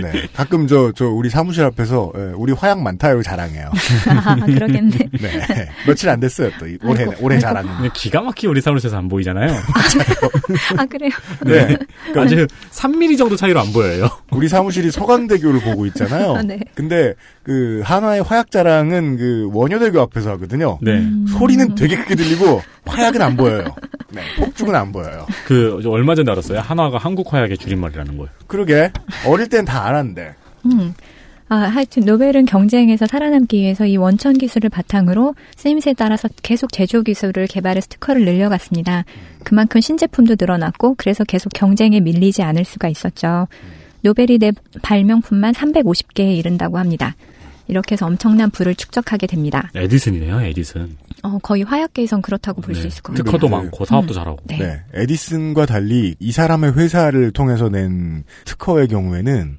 네, 가끔 저, 저, 우리 사무실 앞에서, 예, 우리 화약 많다, 이러고 자랑해요. 아, 그러겠네. 네. 며칠 안 됐어요, 또. 이- 올해, 아이고, 올해. 근데 기가 막히게 우리 사무실에서 안 보이잖아요. 아, 그래요? 네. 아주 3mm 정도 차이로 안 보여요. 우리 사무실이 서강대교를 보고 있잖아요. 아, 네. 근데, 그, 한화의 화약 자랑은 그, 원효대교 앞에서 하거든요. 네. 음. 소리는 되게 크게 들리고, 화약은 안 보여요. 네. 폭죽은 안 보여요. 그, 저 얼마 전에 알았어요. 한화가 한국 화약의 줄임말이라는 걸. 그러게, 어릴 땐 다 알았는데. 음. 아, 하여튼 노벨은 경쟁에서 살아남기 위해서 이 원천 기술을 바탕으로 쓰임새에 따라서 계속 제조 기술을 개발해서 특허를 늘려갔습니다. 그만큼 신제품도 늘어났고 그래서 계속 경쟁에 밀리지 않을 수가 있었죠. 노벨이 내 발명품만 350개에 이른다고 합니다. 이렇게 해서 엄청난 부를 축적하게 됩니다. 에디슨이네요, 에디슨. 어, 거의 화약계에선 그렇다고 볼수 네. 있을 것 같아요. 특허도 네. 많고 사업도 음. 잘하고. 네. 네. 에디슨과 달리 이 사람의 회사를 통해서 낸 특허의 경우에는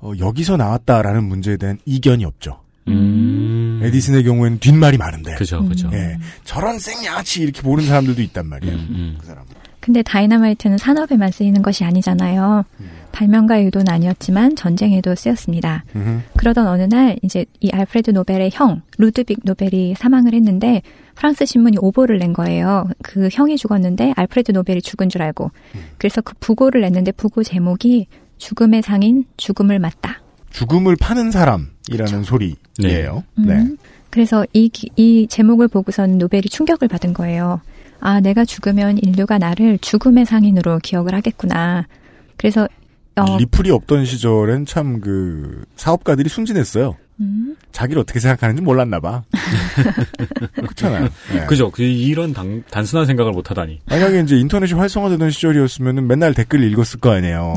어, 여기서 나왔다라는 문제에 대한 이견이 없죠. 음. 에디슨의 경우에는 뒷말이 많은데. 그죠, 그죠. 예. 저런 생양아치 이렇게 보는 사람들도 있단 말이에요. 음, 음. 그 사람. 근데 다이너마이트는 산업에만 쓰이는 것이 아니잖아요. 발명가의 의도는 아니었지만 전쟁에도 쓰였습니다. 음흠. 그러던 어느 날 이제 이 알프레드 노벨의 형 루드빅 노벨이 사망을 했는데 프랑스 신문이 오보를 낸 거예요. 그 형이 죽었는데 알프레드 노벨이 죽은 줄 알고. 그래서 그 부고를 냈는데 부고 제목이 죽음의 상인 죽음을 맞다. 죽음을 파는 사람이라는 소리예요. 음. 네. 그래서 이, 기- 이 제목을 보고서는 노벨이 충격을 받은 거예요. 아, 내가 죽으면 인류가 나를 죽음의 상인으로 기억을 하겠구나. 그래서, 어, 리플이 없던 시절엔 참 그 사업가들이 순진했어요. 음, 자기를 어떻게 생각하는지 몰랐나 봐. 그렇잖아요. 네. 그죠. 그 이런 단, 단순한 생각을 못 하다니. 만약에 이제 인터넷이 활성화되던 시절이었으면 맨날 댓글 읽었을 거 아니에요.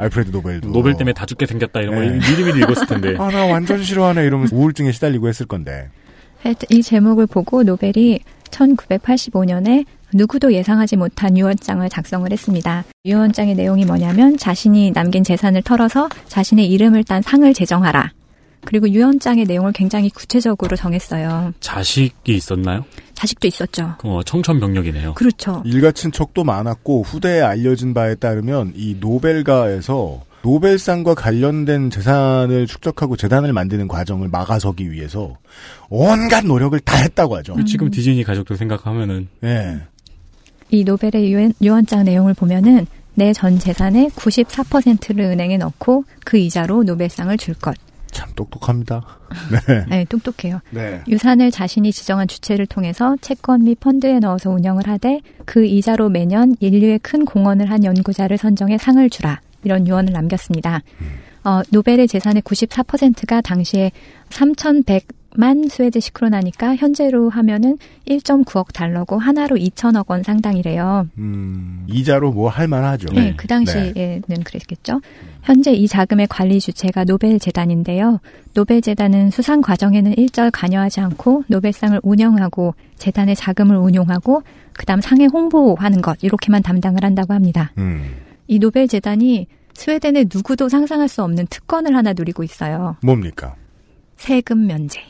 알프레드 노벨도. 노벨 때문에 다 죽게 생겼다 이런 네. 거 미리미리 읽었을 텐데. 아, 나 완전 싫어하네 이러면서 우울증에 시달리고 했을 건데. 이 제목을 보고 노벨이 1985년에 누구도 예상하지 못한 유언장을 작성을 했습니다. 유언장의 내용이 뭐냐면 자신이 남긴 재산을 털어서 자신의 이름을 딴 상을 제정하라. 그리고 유언장의 내용을 굉장히 구체적으로 정했어요. 자식이 있었나요? 자식도 있었죠. 어, 청천벽력이네요. 그렇죠. 일가 친척도 많았고 후대에 알려진 바에 따르면 이 노벨가에서 노벨상과 관련된 재산을 축적하고 재단을 만드는 과정을 막아서기 위해서 온갖 노력을 다 했다고 하죠. 지금 디즈니 가족들 생각하면은 예. 이 노벨의 유언, 유언장 내용을 보면은 내 전 재산의 94%를 은행에 넣고 그 이자로 노벨상을 줄 것. 참 똑똑합니다. 네. 네, 똑똑해요. 네. 유산을 자신이 지정한 주체를 통해서 채권 및 펀드에 넣어서 운영을 하되 그 이자로 매년 인류에 큰 공헌을 한 연구자를 선정해 상을 주라. 이런 유언을 남겼습니다. 어, 노벨의 재산의 94%가 당시에 3,100만 Swedish 크로나니까 현재로 하면은 1.9억 달러고 한화로 2천억 원 상당이래요. 음, 이자로 뭐 할만하죠. 네, 그 당시에는 그랬겠죠. 현재 이 자금의 관리 주체가 노벨 재단인데요. 노벨 재단은 수상 과정에는 일절 관여하지 않고 노벨상을 운영하고 재단의 자금을 운용하고 그다음 상에 홍보하는 것 이렇게만 담당을 한다고 합니다. 음, 이 노벨 재단이 스웨덴의 누구도 상상할 수 없는 특권을 하나 누리고 있어요. 뭡니까? 세금 면제.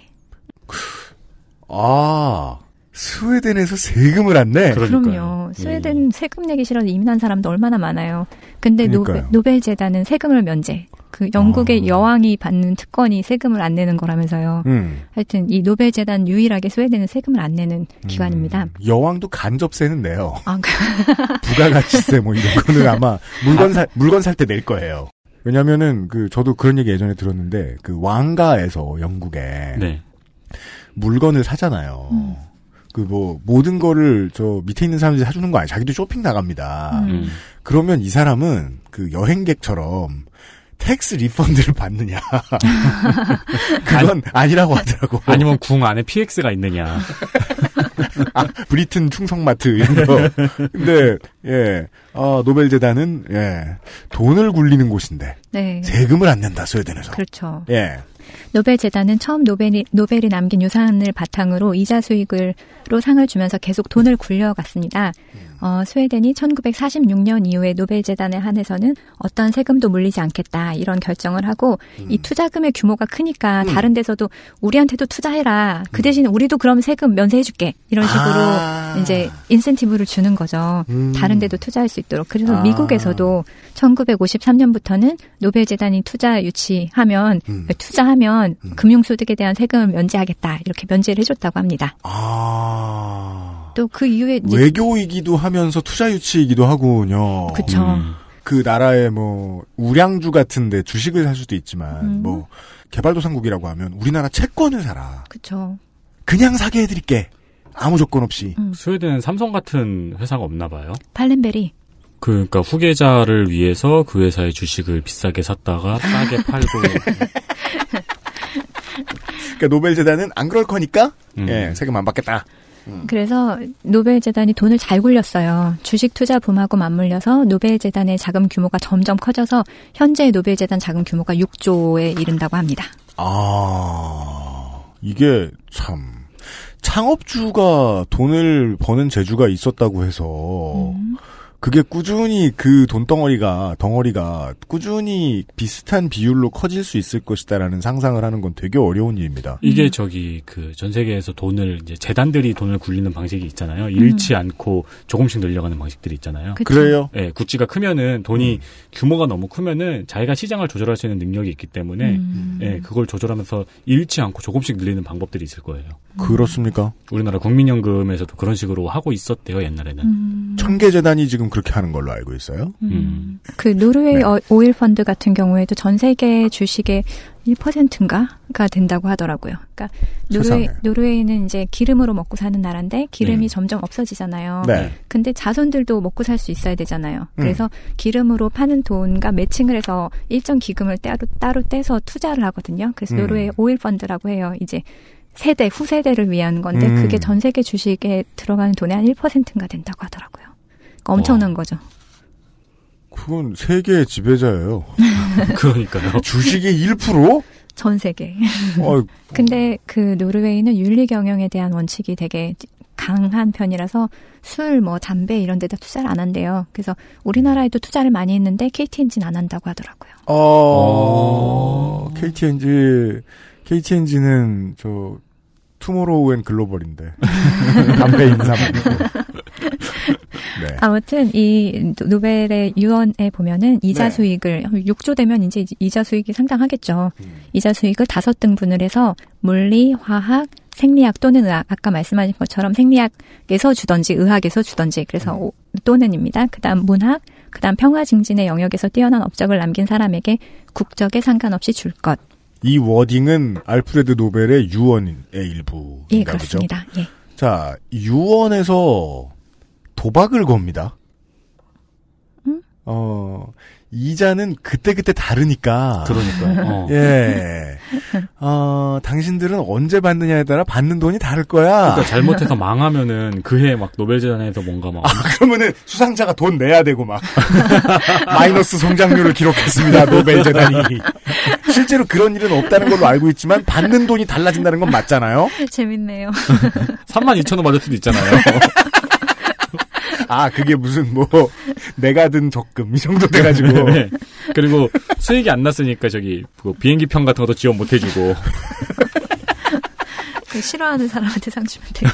아, 스웨덴에서 세금을 안 내? 그럼요. 스웨덴 세금 내기 싫어서 이민한 사람도 얼마나 많아요. 근데 그러니까요. 노벨 재단은 세금을 면제. 그 영국의 여왕이 받는 특권이 세금을 안 내는 거라면서요. 음. 하여튼 이 노벨 재단 유일하게 스웨덴은 세금을 안 내는 기관입니다. 여왕도 간접세는 내요. 아, 부가가치세 뭐 이런 거는 아마 물건 살 물건 살 때 낼 거예요. 왜냐면은 그 저도 그런 얘기 예전에 들었는데 그 왕가에서 영국에 네. 물건을 사잖아요. 그뭐 모든 거를 저 밑에 있는 사람들이 사주는 거 아니에요. 자기도 쇼핑 나갑니다. 음. 그러면 이 사람은 그 여행객처럼 tax refund를 받느냐. 그건 아니 라고 하더라고. 아니면 궁 안에 PX가 있느냐. 아, 브리튼 충성마트 이런 거. 근데 예, 어, 노벨 재단은 예, 돈을 굴리는 곳인데 네. 세금을 안 낸다 스웨덴에서. 그렇죠. 예. 노벨 재단은 처음 노벨이, 노벨이 남긴 유산을 바탕으로 이자 수익을로 상을 주면서 계속 돈을 굴려갔습니다. 어, 스웨덴이 1946년 이후에 노벨 재단에 한해서는 어떤 세금도 물리지 않겠다 이런 결정을 하고 이 투자금의 규모가 크니까 다른 데서도 우리한테도 투자해라. 그 대신 우리도 그럼 세금 면세해줄게 이런 식으로 아. 이제 인센티브를 주는 거죠. 음. 다른 데도 투자할 수 있도록. 그래서 아. 미국에서도 1953년부터는 노벨 재단이 투자 유치하면 음. 투자하면 금융소득에 대한 세금을 면제하겠다 이렇게 면제를 해줬다고 합니다. 아. 또 그 이후에 이제 외교이기도 하면서 투자 유치이기도 하군요. 그쵸. 음. 그 나라의 뭐 우량주 같은데 주식을 살 수도 있지만 음. 뭐 개발도상국이라고 하면 우리나라 채권을 사라. 그쵸. 그냥 사게 해드릴게. 아무 조건 없이. 음. 스웨덴은 삼성 같은 회사가 없나 봐요. 발렌베리. 그러니까 후계자를 위해서 그 회사의 주식을 비싸게 샀다가 싸게 팔고 그러니까 노벨 재단은 안 그럴 거니까 음. 예, 세금 안 받겠다. 그래서 노벨 재단이 돈을 잘 굴렸어요. 주식 투자 붐하고 맞물려서 노벨 재단의 자금 규모가 점점 커져서 현재 노벨 재단 자금 규모가 6조에 이른다고 합니다. 아, 이게 참 창업주가 돈을 버는 재주가 있었다고 해서 음. 그게 꾸준히 그 돈덩어리가 덩어리가 꾸준히 비슷한 비율로 커질 수 있을 것이다라는 상상을 하는 건 되게 어려운 일입니다. 이게 저기 그 전 세계에서 돈을 이제 재단들이 돈을 굴리는 방식이 있잖아요. 잃지 않고 조금씩 늘려가는 방식들이 있잖아요. 그쵸. 그래요? 예, 구찌가 크면은 돈이 규모가 너무 크면은 자기가 시장을 조절할 수 있는 능력이 있기 때문에 음. 예, 그걸 조절하면서 잃지 않고 조금씩 늘리는 방법들이 있을 거예요. 그렇습니까? 우리나라 국민연금에서도 그런 식으로 하고 있었대요, 옛날에는. 음. 청계재단이 지금 그렇게 하는 걸로 알고 있어요. 음. 그 노르웨이 네. 어- 오일 펀드 같은 경우에도 전 세계 주식의 1%인가가 된다고 하더라고요. 그러니까 노르웨이. 노르웨이는 이제 기름으로 먹고 사는 나라인데 기름이 네. 점점 없어지잖아요. 네. 근데 자손들도 먹고 살 수 있어야 되잖아요. 음. 그래서 기름으로 파는 돈과 매칭을 해서 일정 기금을 따로, 따로 떼서 투자를 하거든요. 그래서 음. 노르웨이 오일 펀드라고 해요. 이제 세대, 후세대를 위한 건데 음. 그게 전 세계 주식에 들어가는 돈의 한 1%인가 된다고 하더라고요. 그러니까 엄청난 거죠. 그건 세계의 지배자예요. 그러니까요. 주식의 1%? 전 세계. 어, 근데 그 노르웨이는 윤리 경영에 대한 원칙이 되게 강한 편이라서 술, 뭐 담배 이런 데다 투자를 안 한대요. 그래서 우리나라에도 투자를 많이 했는데 KT&G는 안 한다고 하더라고요. 어, KT&G, KT&G는 저, tomorrow and global인데. 담배 인삼 말고. 네. 아무튼 이 노벨의 유언에 보면은 이자 네. 수익을 6조 되면 이제 이자 수익이 상당하겠죠. 이자 수익을 다섯 등분을 해서 물리, 화학, 생리학 또는 의학 아까 말씀하신 것처럼 생리학에서 주던지 의학에서 주던지 그래서 오- 또는입니다. 그다음 문학, 그다음 평화 증진의 영역에서 뛰어난 업적을 남긴 사람에게 국적에 상관없이 줄 것. 이 워딩은 알프레드 노벨의 유언의 일부인가 예, 보죠. 그렇습니다. 예. 자, 유언에서 도박을 겁니다. 음? 어, 이자는 그때그때 다르니까. 그러니까요. 어. 예. 어, 당신들은 언제 받느냐에 따라 받는 돈이 다를 거야. 그러니까 잘못해서 망하면은 그해 막 노벨재단에서 뭔가 막 그러면은 수상자가 돈 내야 되고 막 마이너스 성장률을 기록했습니다 노벨 재단이 실제로 그런 일은 없다는 걸로 알고 있지만 받는 돈이 달라진다는 건 맞잖아요. 재밌네요. 3만 2천 원 받을 수도 있잖아요. 아 그게 무슨 뭐 내가 든 적금 이 정도 돼가지고 네. 그리고 수익이 안 났으니까 저기 뭐 비행기 편 같은 것도 지원 못 해주고 그 싫어하는 사람한테 상 주면 돼요.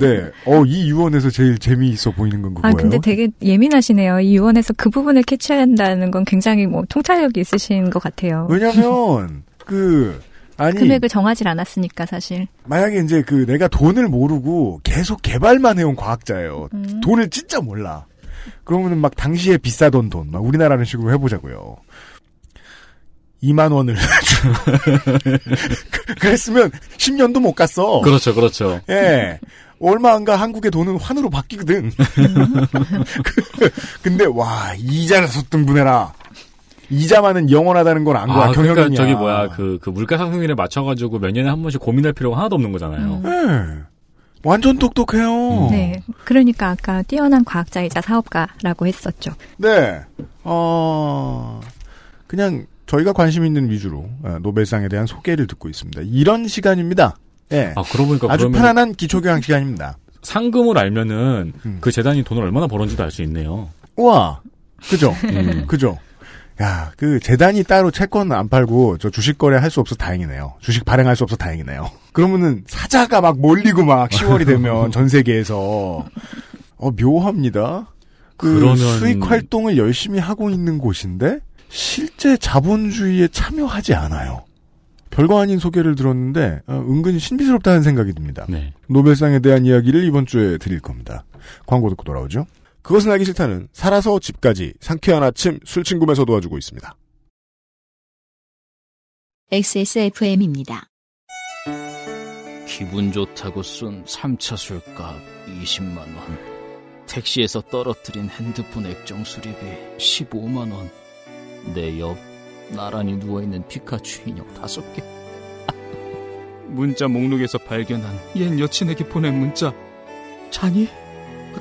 네. 어, 이 유언에서 제일 재미있어 보이는 건 아, 그거예요. 근데 되게 예민하시네요. 이 유언에서 그 부분을 캐치한다는 건 굉장히 뭐 통찰력이 있으신 것 같아요. 왜냐면 그 아니 금액을 정하지 않았으니까 사실. 만약에 이제 그 내가 돈을 모르고 계속 개발만 해온 과학자예요. 음. 돈을 진짜 몰라. 그러면은 막 당시에 비싸던 돈, 막 우리나라는 식으로 해보자고요. 2만 원을 그랬으면 10년도 못 갔어. 그렇죠, 그렇죠. 예. 얼마 안가 한국의 돈은 환으로 바뀌거든. 근데 와 이자를 섰등 분해라. 이자만은 영원하다는 건 안 거야. 아, 경영이야. 그러니까 저기 뭐야 그, 그 물가 상승률에 맞춰가지고 몇 년에 한 번씩 고민할 필요가 하나도 없는 거잖아요. 예. 완전 똑똑해요. 네. 그러니까 아까 뛰어난 과학자이자 사업가라고 했었죠. 네. 어, 그냥 저희가 관심 있는 위주로 어, 노벨상에 대한 소개를 듣고 있습니다. 이런 시간입니다. 예. 아 그러고 보니까 아주 그러면 편안한 기초교양 시간입니다. 상금을 알면은 음. 그 재단이 돈을 얼마나 벌었는지도 알 수 있네요. 우와. 그죠? 음. 그죠? 야, 그 재단이 따로 채권 안 팔고 저 주식 거래 할 수 없어 다행이네요. 주식 발행할 수 없어 다행이네요. 그러면은 사자가 막 몰리고 막 10월이 되면 전 세계에서 어 묘합니다. 그 그러면- 수익 활동을 열심히 하고 있는 곳인데 실제 자본주의에 참여하지 않아요. 별거 아닌 소개를 들었는데 어, 은근히 신비스럽다는 생각이 듭니다. 네. 노벨상에 대한 이야기를 이번 주에 드릴 겁니다. 광고 듣고 돌아오죠. 그것은 알기 싫다는 살아서 집까지 상쾌한 아침 술친구에서 도와주고 있습니다. XSFM입니다. 기분 좋다고 쏜 3차 술값 20만 원. 택시에서 떨어뜨린 핸드폰 액정 수리비 15만 원. 내 옆 나란히 누워있는 피카츄 인형 5개. 문자 목록에서 발견한 옛 여친에게 보낸 문자. 자니?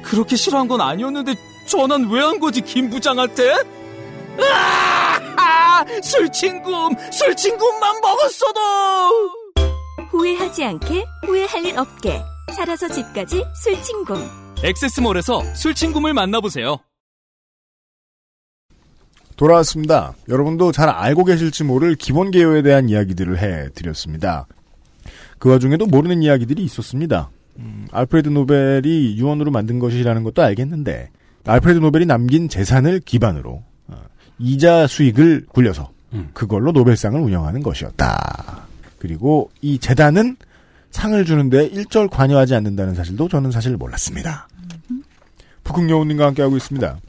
그렇게 싫어한 건 아니었는데 전화는 왜한 거지 김 부장한테? 아! 술친구 술친구만 먹었어도 후회하지 않게 후회할 일 없게 살아서 집까지 술친구 엑세스몰에서 술친구를 만나보세요. 돌아왔습니다. 여러분도 잘 알고 계실지 모를 기본 개요에 대한 이야기들을 해드렸습니다. 그 와중에도 모르는 이야기들이 있었습니다. 음, 알프레드 노벨이 유언으로 만든 것이라는 것도 알겠는데 알프레드 노벨이 남긴 재산을 기반으로 어, 이자 수익을 굴려서 그걸로 노벨상을 운영하는 것이었다. 그리고 이 재단은 상을 주는데 일절 관여하지 않는다는 사실도 저는 사실 몰랐습니다. 북극여우님과 함께하고 있습니다.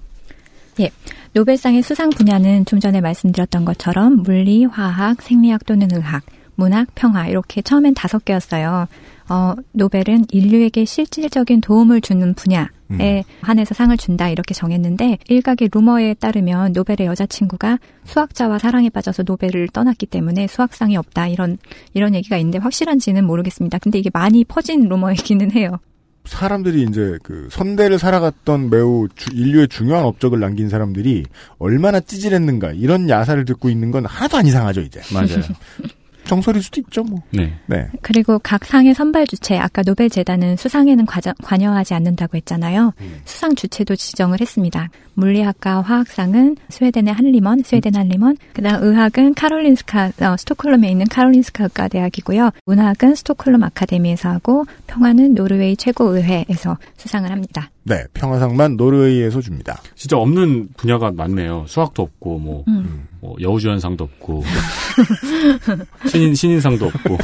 예. 노벨상의 수상 분야는 좀 전에 말씀드렸던 것처럼 물리, 화학, 생리학 또는 의학, 문학, 평화 이렇게 처음엔 다섯 개였어요. 어, 노벨은 인류에게 실질적인 도움을 주는 분야에 음. 한해서 상을 준다 이렇게 정했는데 일각의 루머에 따르면 노벨의 여자친구가 수학자와 사랑에 빠져서 노벨을 떠났기 때문에 수학상이 없다 이런 이런 얘기가 있는데 확실한지는 모르겠습니다. 근데 이게 많이 퍼진 루머이기는 해요. 사람들이 이제 그 선대를 살아갔던 매우 주- 인류의 중요한 업적을 남긴 사람들이 얼마나 찌질했는가 이런 야사를 듣고 있는 건 하나도 안 이상하죠 이제. 맞아요. 정설일 수도 있죠 뭐. 네. 네. 그리고 각 상의 선발 주체, 아까 노벨 재단은 수상에는 과저- 관여하지 않는다고 했잖아요. 수상 주체도 지정을 했습니다. 물리학과 화학상은 스웨덴의 한리먼, 스웨덴 한리먼. 그다음 의학은 카롤린스카, 어, 스톡홀름에 있는 카롤린스카 의과 대학이고요. 문학은 스톡홀름 아카데미에서 하고 평화는 노르웨이 최고 의회에서 수상을 합니다. 네, 평화상만 노르웨이에서 줍니다. 진짜 없는 분야가 많네요. 수학도 없고 뭐, 음. 뭐 여우주연상도 없고 신인 신인상도 없고.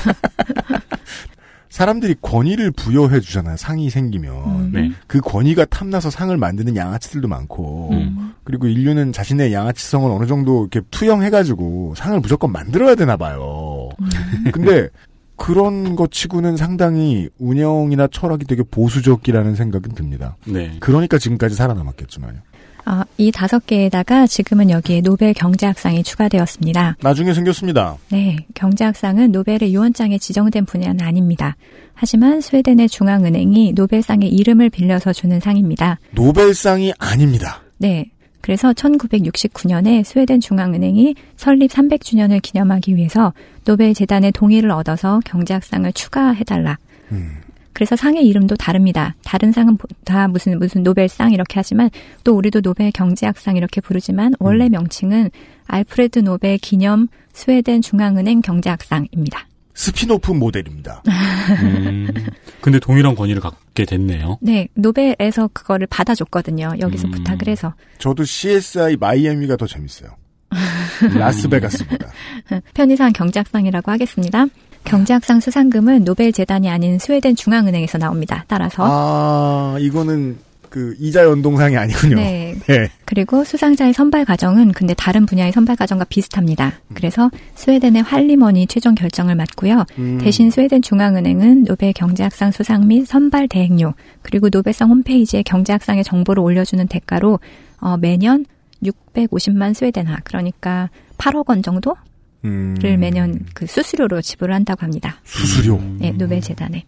사람들이 권위를 부여해 주잖아요. 상이 생기면 음. 네. 그 권위가 탐나서 상을 만드는 양아치들도 많고 음. 그리고 인류는 자신의 양아치성을 어느 정도 이렇게 투영해가지고 상을 무조건 만들어야 되나 봐요. 근데 그런 것 치고는 상당히 운영이나 철학이 되게 보수적이라는 생각은 듭니다. 네. 그러니까 지금까지 살아남았겠지만요. 어, 이 다섯 개에다가 지금은 여기에 노벨 경제학상이 추가되었습니다. 나중에 생겼습니다. 네, 경제학상은 노벨의 유언장에 지정된 분야는 아닙니다. 하지만 스웨덴의 중앙은행이 노벨상의 이름을 빌려서 주는 상입니다. 노벨상이 아닙니다. 네. 그래서 1969년에 스웨덴 중앙은행이 설립 300주년을 기념하기 위해서 노벨 재단의 동의를 얻어서 경제학상을 추가해달라. 그래서 상의 이름도 다릅니다. 다른 상은 보- 다 무슨 무슨 노벨상 이렇게 하지만 또 우리도 노벨 경제학상 이렇게 부르지만 원래 명칭은 알프레드 노벨 기념 스웨덴 중앙은행 경제학상입니다. 스피노프 모델입니다. 음, 근데 동일한 권위를 갖게 됐네요. 네, 노벨에서 그거를 받아줬거든요. 여기서 음. 부탁을 해서. 저도 CSI 마이애미가 더 재밌어요. 라스베가스보다. 편의상 경제학상이라고 하겠습니다. 경제학상 수상금은 노벨 재단이 아닌 스웨덴 중앙은행에서 나옵니다. 따라서 아, 이거는 그 이자 연동상이 아니군요. 네. 네. 그리고 수상자의 선발 과정은 근데 다른 분야의 선발 과정과 비슷합니다. 그래서 스웨덴의 한림원이 최종 결정을 맡고요. 음. 대신 스웨덴 중앙은행은 노벨 경제학상 수상 및 선발 대행료 그리고 노벨상 홈페이지에 경제학상의 정보를 올려주는 대가로 어, 매년 650만 스웨덴화 그러니까 8억 원 정도 를 음. 매년 그 수수료로 지불을 한다고 합니다. 수수료. 네, 노벨 재단에.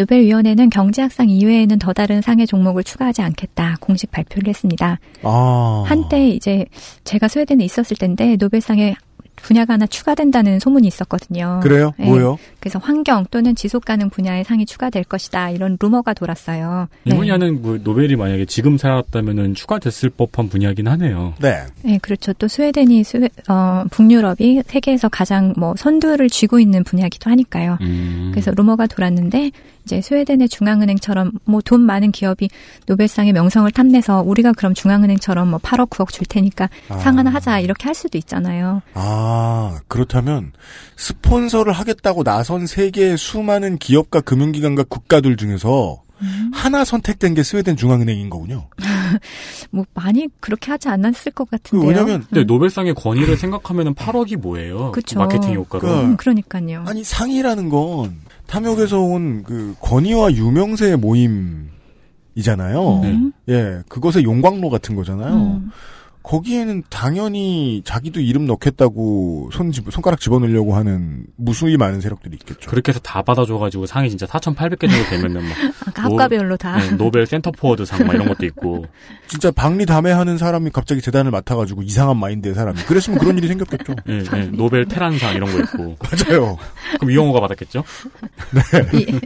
노벨위원회는 경제학상 이외에는 더 다른 상의 종목을 추가하지 않겠다 공식 발표를 했습니다. 아. 한때 이제 제가 스웨덴에 있었을 때인데 노벨상에 분야가 하나 추가된다는 소문이 있었거든요. 그래요? 네. 뭐요? 그래서 환경 또는 지속 가능 분야의 상이 추가될 것이다 이런 루머가 돌았어요. 이 분야는 뭐 노벨이 만약에 지금 살았다면은 추가됐을 법한 분야긴 하네요. 네. 네, 그렇죠. 또 스웨덴이 스웨, 어, 북유럽이 세계에서 가장 뭐 선두를 쥐고 있는 분야기도 하니까요. 음. 그래서 루머가 돌았는데 이제 스웨덴의 중앙은행처럼 뭐 돈 많은 기업이 노벨상의 명성을 탐내서 우리가 그럼 중앙은행처럼 뭐 8억 9억 줄 테니까 아. 상 하나 하자 이렇게 할 수도 있잖아요. 아, 그렇다면 스폰서를 하겠다고 나선 세계의 수많은 기업과 금융기관과 국가들 중에서 음. 하나 선택된 게 스웨덴 중앙은행인 거군요. 뭐 많이 그렇게 하지 않았을 것그 같은데요. 왜냐면 근데 노벨상의 권위를 생각하면은 8억이 뭐예요? 그쵸. 마케팅 효과로. 음, 그러니까요. 아니 상이라는 건 탐욕에서 온 그 권위와 유명세의 모임이잖아요. 음. 예, 그것의 용광로 같은 거잖아요. 음. 거기에는 당연히 자기도 이름 넣겠다고 손 집, 손가락 집어넣으려고 하는 무수히 많은 세력들이 있겠죠. 그렇게 해서 다 받아줘가지고 상이 진짜 4,800개 정도 되면은 막. 아까 학과별로 다. 네, 노벨 센터포워드 상 막 이런 것도 있고. 진짜 박리다매하는 사람이 갑자기 재단을 맡아가지고 이상한 마인드의 사람이 그랬으면 그런 일이 생겼겠죠. 네, 네, 노벨 테란상 이런 거 있고. 맞아요. 그럼 이용호가 받았겠죠?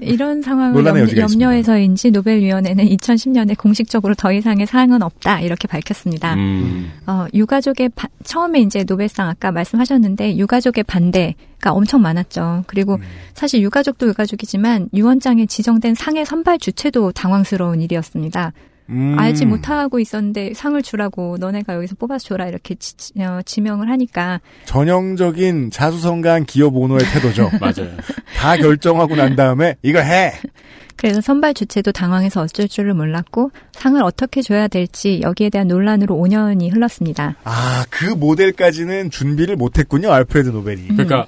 이, 런 상황을 염, 여지가 염려해서인지 노벨위원회는 2010년에 공식적으로 더 이상의 상은 없다 이렇게 밝혔습니다. 음. 어, 유가족의 바- 처음에 이제 노벨상 아까 말씀하셨는데 유가족의 반대가 엄청 많았죠. 그리고 사실 유가족도 유가족이지만 유원장에 지정된 상의 선발 주체도 당황스러운 일이었습니다. 음. 알지 못하고 있었는데 상을 주라고 너네가 여기서 뽑아서 줘라 이렇게 지, 어, 지명을 하니까 전형적인 자수성가한 기업 오너의 태도죠. 맞아요. 다 결정하고 난 다음에 이거 해. 그래서 선발 주체도 당황해서 어쩔 줄을 몰랐고 상을 어떻게 줘야 될지 여기에 대한 논란으로 5년이 흘렀습니다. 아, 그 모델까지는 준비를 못했군요, 알프레드 노벨이. 그러니까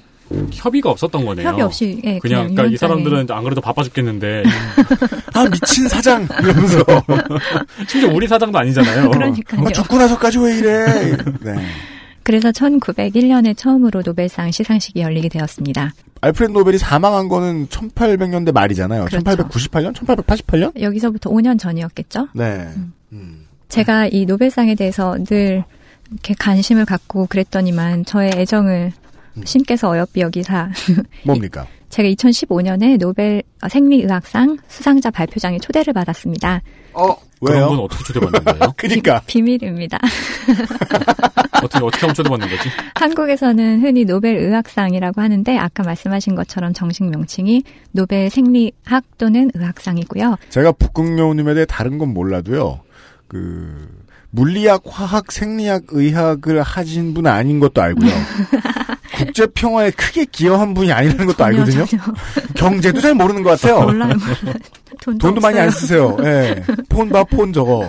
협의가 없었던 거네요. 협의 없이 예, 그냥, 그냥, 그러니까 이. 사람들은 안 그래도 바빠 죽겠는데 아, 미친 사장! 이러면서. 심지어 우리 사장도 아니잖아요. 그러니까요. 어, 죽고 나서까지 왜 이래? 네. 그래서 1901년에 처음으로 노벨상 시상식이 열리게 되었습니다. 알프레드 노벨이 사망한 거는 1800년대 말이잖아요. 그렇죠. 1898년? 1888년? 여기서부터 5년 전이었겠죠? 네. 제가 이 노벨상에 대해서 늘 이렇게 관심을 갖고 그랬더니만 저의 애정을 신께서 어여삐 여기사 뭡니까? 제가 2015년에 노벨 생리의학상 수상자 발표장에 초대를 받았습니다. 어, 그런 왜요? 건 어떻게 초대받는 거예요? 그니까. 비 밀입니다. 어떻게 어떻게 하면 초대받는 거지? 한국에서는 흔히 노벨 의학상이라고 하는데 아까 말씀하신 것처럼 정식 명칭이 노벨 생리학 또는 의학상이고요. 제가 북극여우님에 대해 다른 건 몰라도요, 그, 물리학, 화학, 생리학, 의학을 하신 분은 아닌 것도 알고요. 국제 평화에 크게 기여한 분이 아니라는 것도 전혀, 알거든요. 전혀. 경제도 잘 모르는 것 같아요. 몰라요. 몰라요. 돈도, 돈도 많이 안. 쓰세요. 예. 폰 봐, 폰 저거.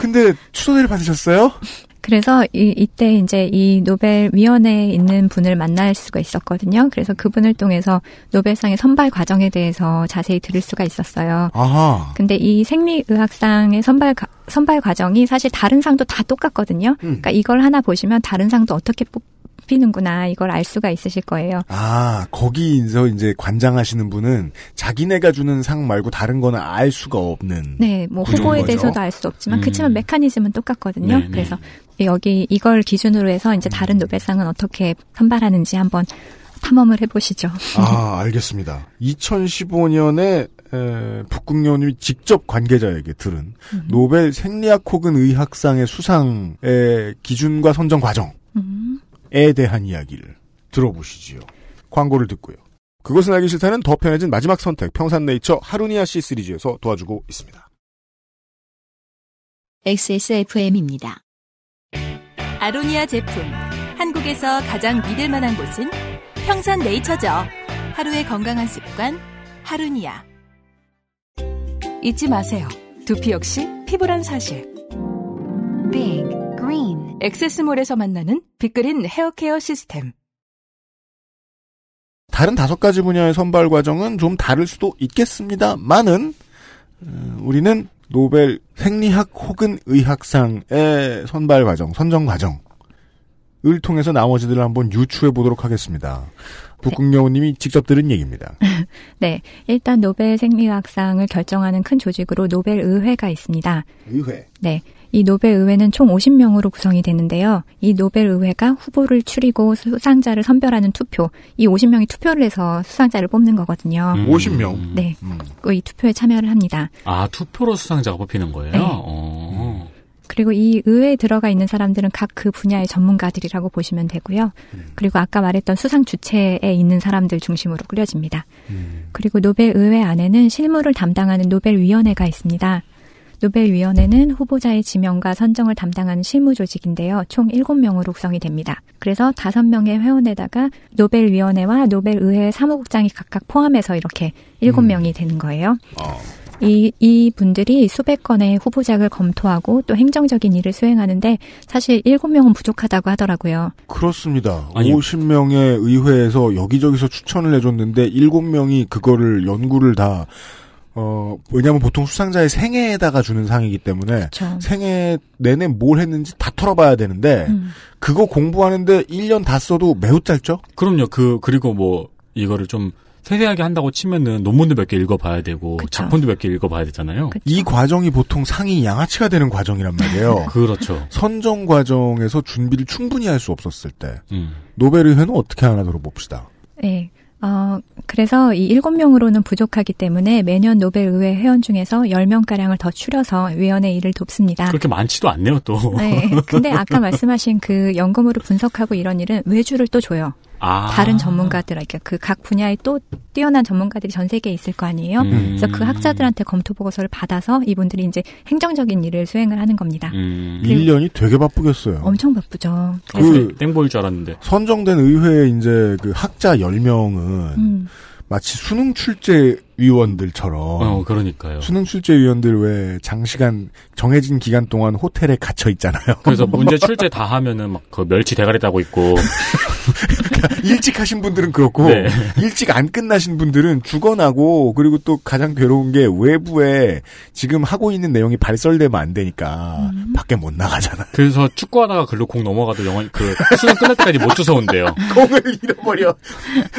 근데 추도대를 받으셨어요? 그래서 이, 이때 이제 이 노벨 위원회에 있는 분을 만날 수가 있었거든요. 그래서 그분을 통해서 노벨상의 선발 과정에 대해서 자세히 들을 수가 있었어요. 아하. 근데 이 생리의학상의 선발 가- 선발 과정이 사실 다른 상도 다 똑같거든요. 음. 그러니까 이걸 하나 보시면 다른 상도 어떻게 뽑 히는구나 이걸 알 수가 있으실 거예요. 아, 거기서 이제 관장하시는 분은 자기네가 주는 상 말고 다른 거는 알 수가 없는. 네, 뭐 후보에. 대해서도 알 수 없지만 음. 그렇지만 메커니즘은 똑같거든요. 네, 네. 그래서 여기 이걸 기준으로 해서 이제 음. 다른 노벨상은 어떻게 선발하는지 한번 탐험을 해보시죠. 아, 알겠습니다. 2015년에 에, 북극여우님이 직접 관계자에게 들은 노벨 생리학 혹은 의학상의 수상의 기준과 선정 과정 에 음. 대한 이야기를 들어보시지요. 광고를 듣고요. 그것은 알기 싫다는 더 편해진 마지막 선택 평산네이처 하루니아 씨 시리즈에서 도와주고 있습니다. XSFM입니다. 아로니아 제품. 한국에서 가장 믿을 만한 곳은 평산 네이처죠. 하루의 건강한 습관, 하루니아. 잊지 마세요. 두피 역시 피부란 사실. Big Green 엑세스몰에서 만나는 빅그린 헤어케어 시스템. 다른 다섯 가지 분야의 선발 과정은 좀 다를 수도 있겠습니다만은 어, 우리는 노벨 생리학 혹은 의학상의 선발 과정, 선정 과정 을 통해서 나머지들을 한번 유추해 보도록 하겠습니다. 북극여우님이 직접 들은 얘기입니다. 네, 일단 노벨 생리학상을 결정하는 큰 조직으로 노벨 의회가 있습니다. 의회. 네. 이 노벨 의회는 총 50명으로 구성이 되는데요. 이 노벨 의회가 후보를 추리고 수상자를 선별하는 투표, 이 50명이 투표를 해서 수상자를 뽑는 거거든요. 음. 50명. 네. 그이 투표에 참여를 합니다. 아, 투표로 수상자가 뽑히는 거예요? 네. 어. 그리고 이 의회에 들어가 있는 사람들은 각 그 분야의 전문가들이라고 보시면 되고요. 그리고 아까 말했던 수상 주체에 있는 사람들 중심으로 꾸려집니다. 그리고 노벨 의회 안에는 실무를 담당하는 노벨 위원회가 있습니다. 노벨 위원회는 후보자의 지명과 선정을 담당하는 실무 조직인데요. 총 7명으로 구성이 됩니다. 그래서 5명의 회원에다가 노벨 위원회와 노벨 의회 사무국장이 각각 포함해서 이렇게 7명이 되는 거예요. 이, 이 분들이 수백 건의 후보작을 검토하고 또 행정적인 일을 수행하는데 사실 7명은 부족하다고 하더라고요. 그렇습니다. 50명의 의회에서 여기저기서 추천을 해줬는데 7명이 그거를 연구를 다 어, 왜냐면 보통 수상자의 생애에다가 주는 상이기 때문에 그쵸. 생애 내내 뭘 했는지 다 털어봐야 되는데 음. 그거 공부하는데 1년 다 써도 매우 짧죠? 그럼요. 그, 그리고 뭐, 이거를 좀 세세하게 한다고 치면은 논문도 몇 개 읽어봐야 되고, 작품도 몇 개 읽어봐야 되잖아요. 이 과정이 보통 상이 양아치가 되는 과정이란 말이에요. 그렇죠. 선정 과정에서 준비를 충분히 할 수 없었을 때 음. 노벨 의회는 어떻게 하나 들어봅시다. 네. 어, 그래서 이 7명으로는 부족하기 때문에 매년 노벨 의회 회원 중에서 10명가량을 더 추려서 위원회 일을 돕습니다. 그렇게 많지도 않네요, 또. 네. 근데 아까 말씀하신 그 연금으로 분석하고 이런 일은 외주를 또 줘요. 아. 다른 전문가들, 그러니까 그 각 분야에 또 뛰어난 전문가들이 전 세계에 있을 거 아니에요? 음. 그래서 그 학자들한테 검토 보고서를 받아서 이분들이 이제 행정적인 일을 수행을 하는 겁니다. 음. 1년이 되게 바쁘겠어요. 엄청 바쁘죠. 그래서 그 땡보일 줄 알았는데. 선정된 의회 이제 그 학자 10명은 음. 마치 수능 출제 위원들처럼 어, 그러니까요. 수능 출제 위원들 왜 장시간 정해진 기간 동안 호텔에 갇혀 있잖아요. 그래서 문제 출제 다 하면은 막 그 멸치 대가리 따고 있고. 일찍 하신 분들은 그렇고 네. 일찍 안 끝나신 분들은 죽어나고 그리고 또 가장 괴로운 게 외부에 지금 하고 있는 내용이 발설되면 안 되니까 음. 밖에 못 나가잖아요. 그래서 축구하다가 글로 공 넘어가도 영원, 그, 수능 끝날 때까지 못 주워 온대요. 공을 잃어버려.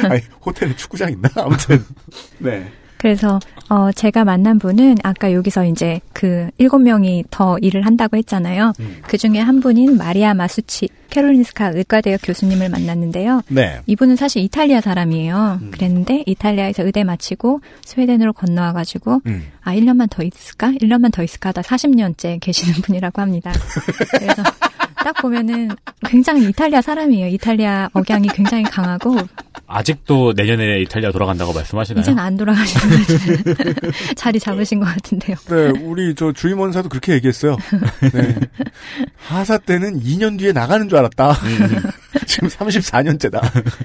아니, 호텔에 축구장 있나? 아무튼. 네. 그래서 어 제가 만난 분은 아까 여기서 이제 그 일곱 명이 더 일을 한다고 했잖아요. 그 중에 한 분인 마리아 마수치 캐롤린스카 의과대학 교수님을 만났는데요. 네. 이분은 사실 이탈리아 사람이에요. 그랬는데 이탈리아에서 의대 마치고 스웨덴으로 건너와 가지고 음. 아 1년만 더 있을까? 1년만 더 있을까 하다 40년째 계시는 분이라고 합니다. 그래서 딱 보면은 굉장히 이탈리아 사람이에요. 이탈리아 억양이 굉장히 강하고 아직도 내년에 이탈리아 돌아간다고 말씀하시나요? 이제는 안 돌아가시는 것 같아요. 자리 잡으신 것 같은데요. 네, 우리 저 주임 원사도 그렇게 얘기했어요. 네. 하사 때는 2년 뒤에 나가는 줄 알았다. 지금 34년째다.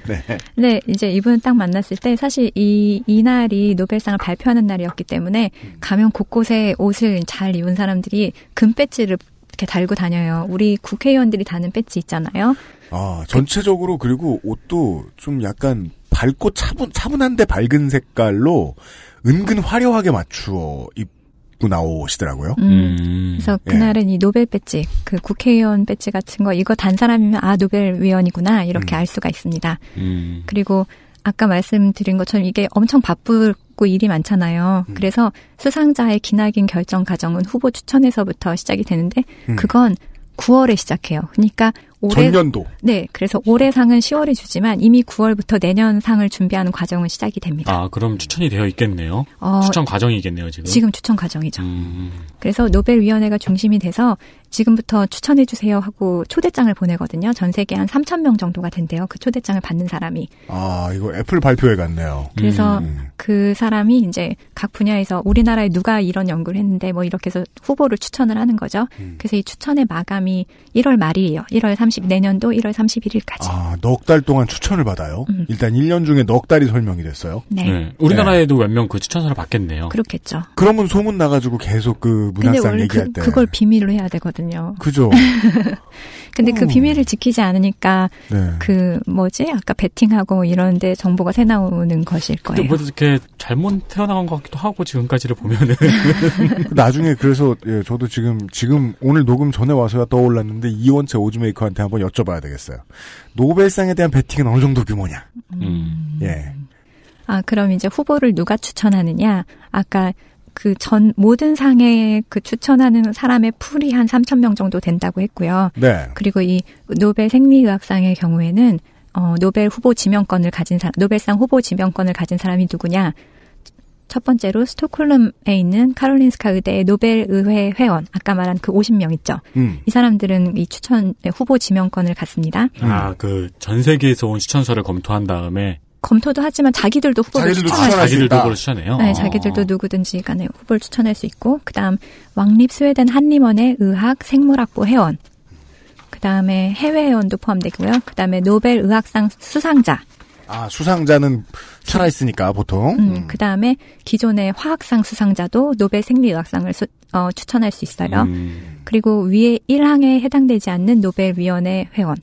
네. 네, 이제 이분을 딱 만났을 때 사실 이, 이날이 노벨상을 발표하는 날이었기 때문에 가면 곳곳에 옷을 잘 입은 사람들이 금 배지를 이렇게 달고 다녀요. 우리 국회의원들이 다는 배지 있잖아요. 아, 전체적으로 그리고 옷도 좀 약간 밝고 차분, 차분한데 밝은 색깔로 은근 화려하게 맞추어 입고 나오시더라고요. 음. 그래서 예. 그날은 이 노벨 배지, 그 국회의원 배지 같은 거 이거 단 사람이면 아 노벨 위원이구나 이렇게 알 수가 있습니다. 음. 그리고 아까 말씀드린 것처럼 이게 엄청 바 쁘고 일이 많잖아요. 음. 그래서 수상자의 기나긴 결정 과정은 후보 추천에서부터 시작이 되는데 음. 그건 9월에 시작해요. 그러니까 올해 전년도. 네, 그래서 올해 상은 10월에 주지만 이미 9월부터 내년 상을 준비하는 과정은 시작이 됩니다. 아, 그럼 추천이 되어 있겠네요. 어, 추천 과정이겠네요, 지금. 지금 추천 과정이죠. 음. 그래서 노벨 위원회가 중심이 돼서 지금부터 추천해 주세요 하고 초대장을 보내거든요. 전 세계 한 3천 명 정도가 된대요. 그 초대장을 받는 사람이. 아, 이거 애플 발표회 같네요. 그래서 음. 그 사람이 이제 각 분야에서 우리나라에 누가 이런 연구를 했는데 뭐 이렇게 해서 후보를 추천을 하는 거죠. 음. 그래서 이 추천의 마감이 1월 말이에요. 1월 30 내년도 1월 31일까지. 아, 넉 달 동안 추천을 받아요. 음. 일단 1년 중에 넉 달이 설명이 됐어요. 네. 우리나라에도 몇명 그 추천서를 받겠네요. 그렇겠죠. 그러면 소문 나가지고 계속 그 문학상 원래 얘기할 그, 때. 그걸 비밀로 해야 되거든요. 그죠. 근데 그 비밀을 지키지 않으니까 네. 그 뭐지 아까 베팅하고 이런데 정보가 새 나오는 것일 거예요. 뭐 이렇게 잘못 태어나간 것 같기도 하고 지금까지를 보면은 나중에 그래서 예, 저도 지금 지금 오늘 녹음 전에 와서야 떠올랐는데 이원채 오즈메이커한테 한번 여쭤봐야 되겠어요. 노벨상에 대한 베팅은 어느 정도 규모냐? 음. 예. 아 그럼 이제 후보를 누가 추천하느냐? 아까 그 전 모든 상에 그 추천하는 사람의 풀이 한 3천 명 정도 된다고 했고요. 네. 그리고 이 노벨 생리의학상의 경우에는 어, 노벨 후보 지명권을 가진 사람, 노벨상 후보 지명권을 가진 사람이 누구냐? 첫 번째로 스톡홀름에 있는 카롤린스카 의대의 노벨 의회 회원, 아까 말한 그 50명 있죠. 음. 이 사람들은 이 추천 네, 후보 지명권을 갖습니다. 아 그 전 세계에서 온 추천서를 검토한 다음에 검토도 하지만 자기들도 후보를 자기들도 추천할 수 자기들도 있다. 후보를 추천해요? 네, 아. 자기들도 누구든지 간에 후보를 추천할 수 있고, 그 다음 왕립 스웨덴 한림원의 의학 생물학부 회원, 그 다음에 해외 회원도 포함되고요. 그 다음에 노벨 의학상 수상자, 아, 수상자는 살아 있으니까, 보통. 음, 그 다음에 기존의 화학상 수상자도 노벨 생리의학상을 수- 어, 추천할 수 있어요. 음. 그리고 위에 1항에 해당되지 않는 노벨 위원회 회원.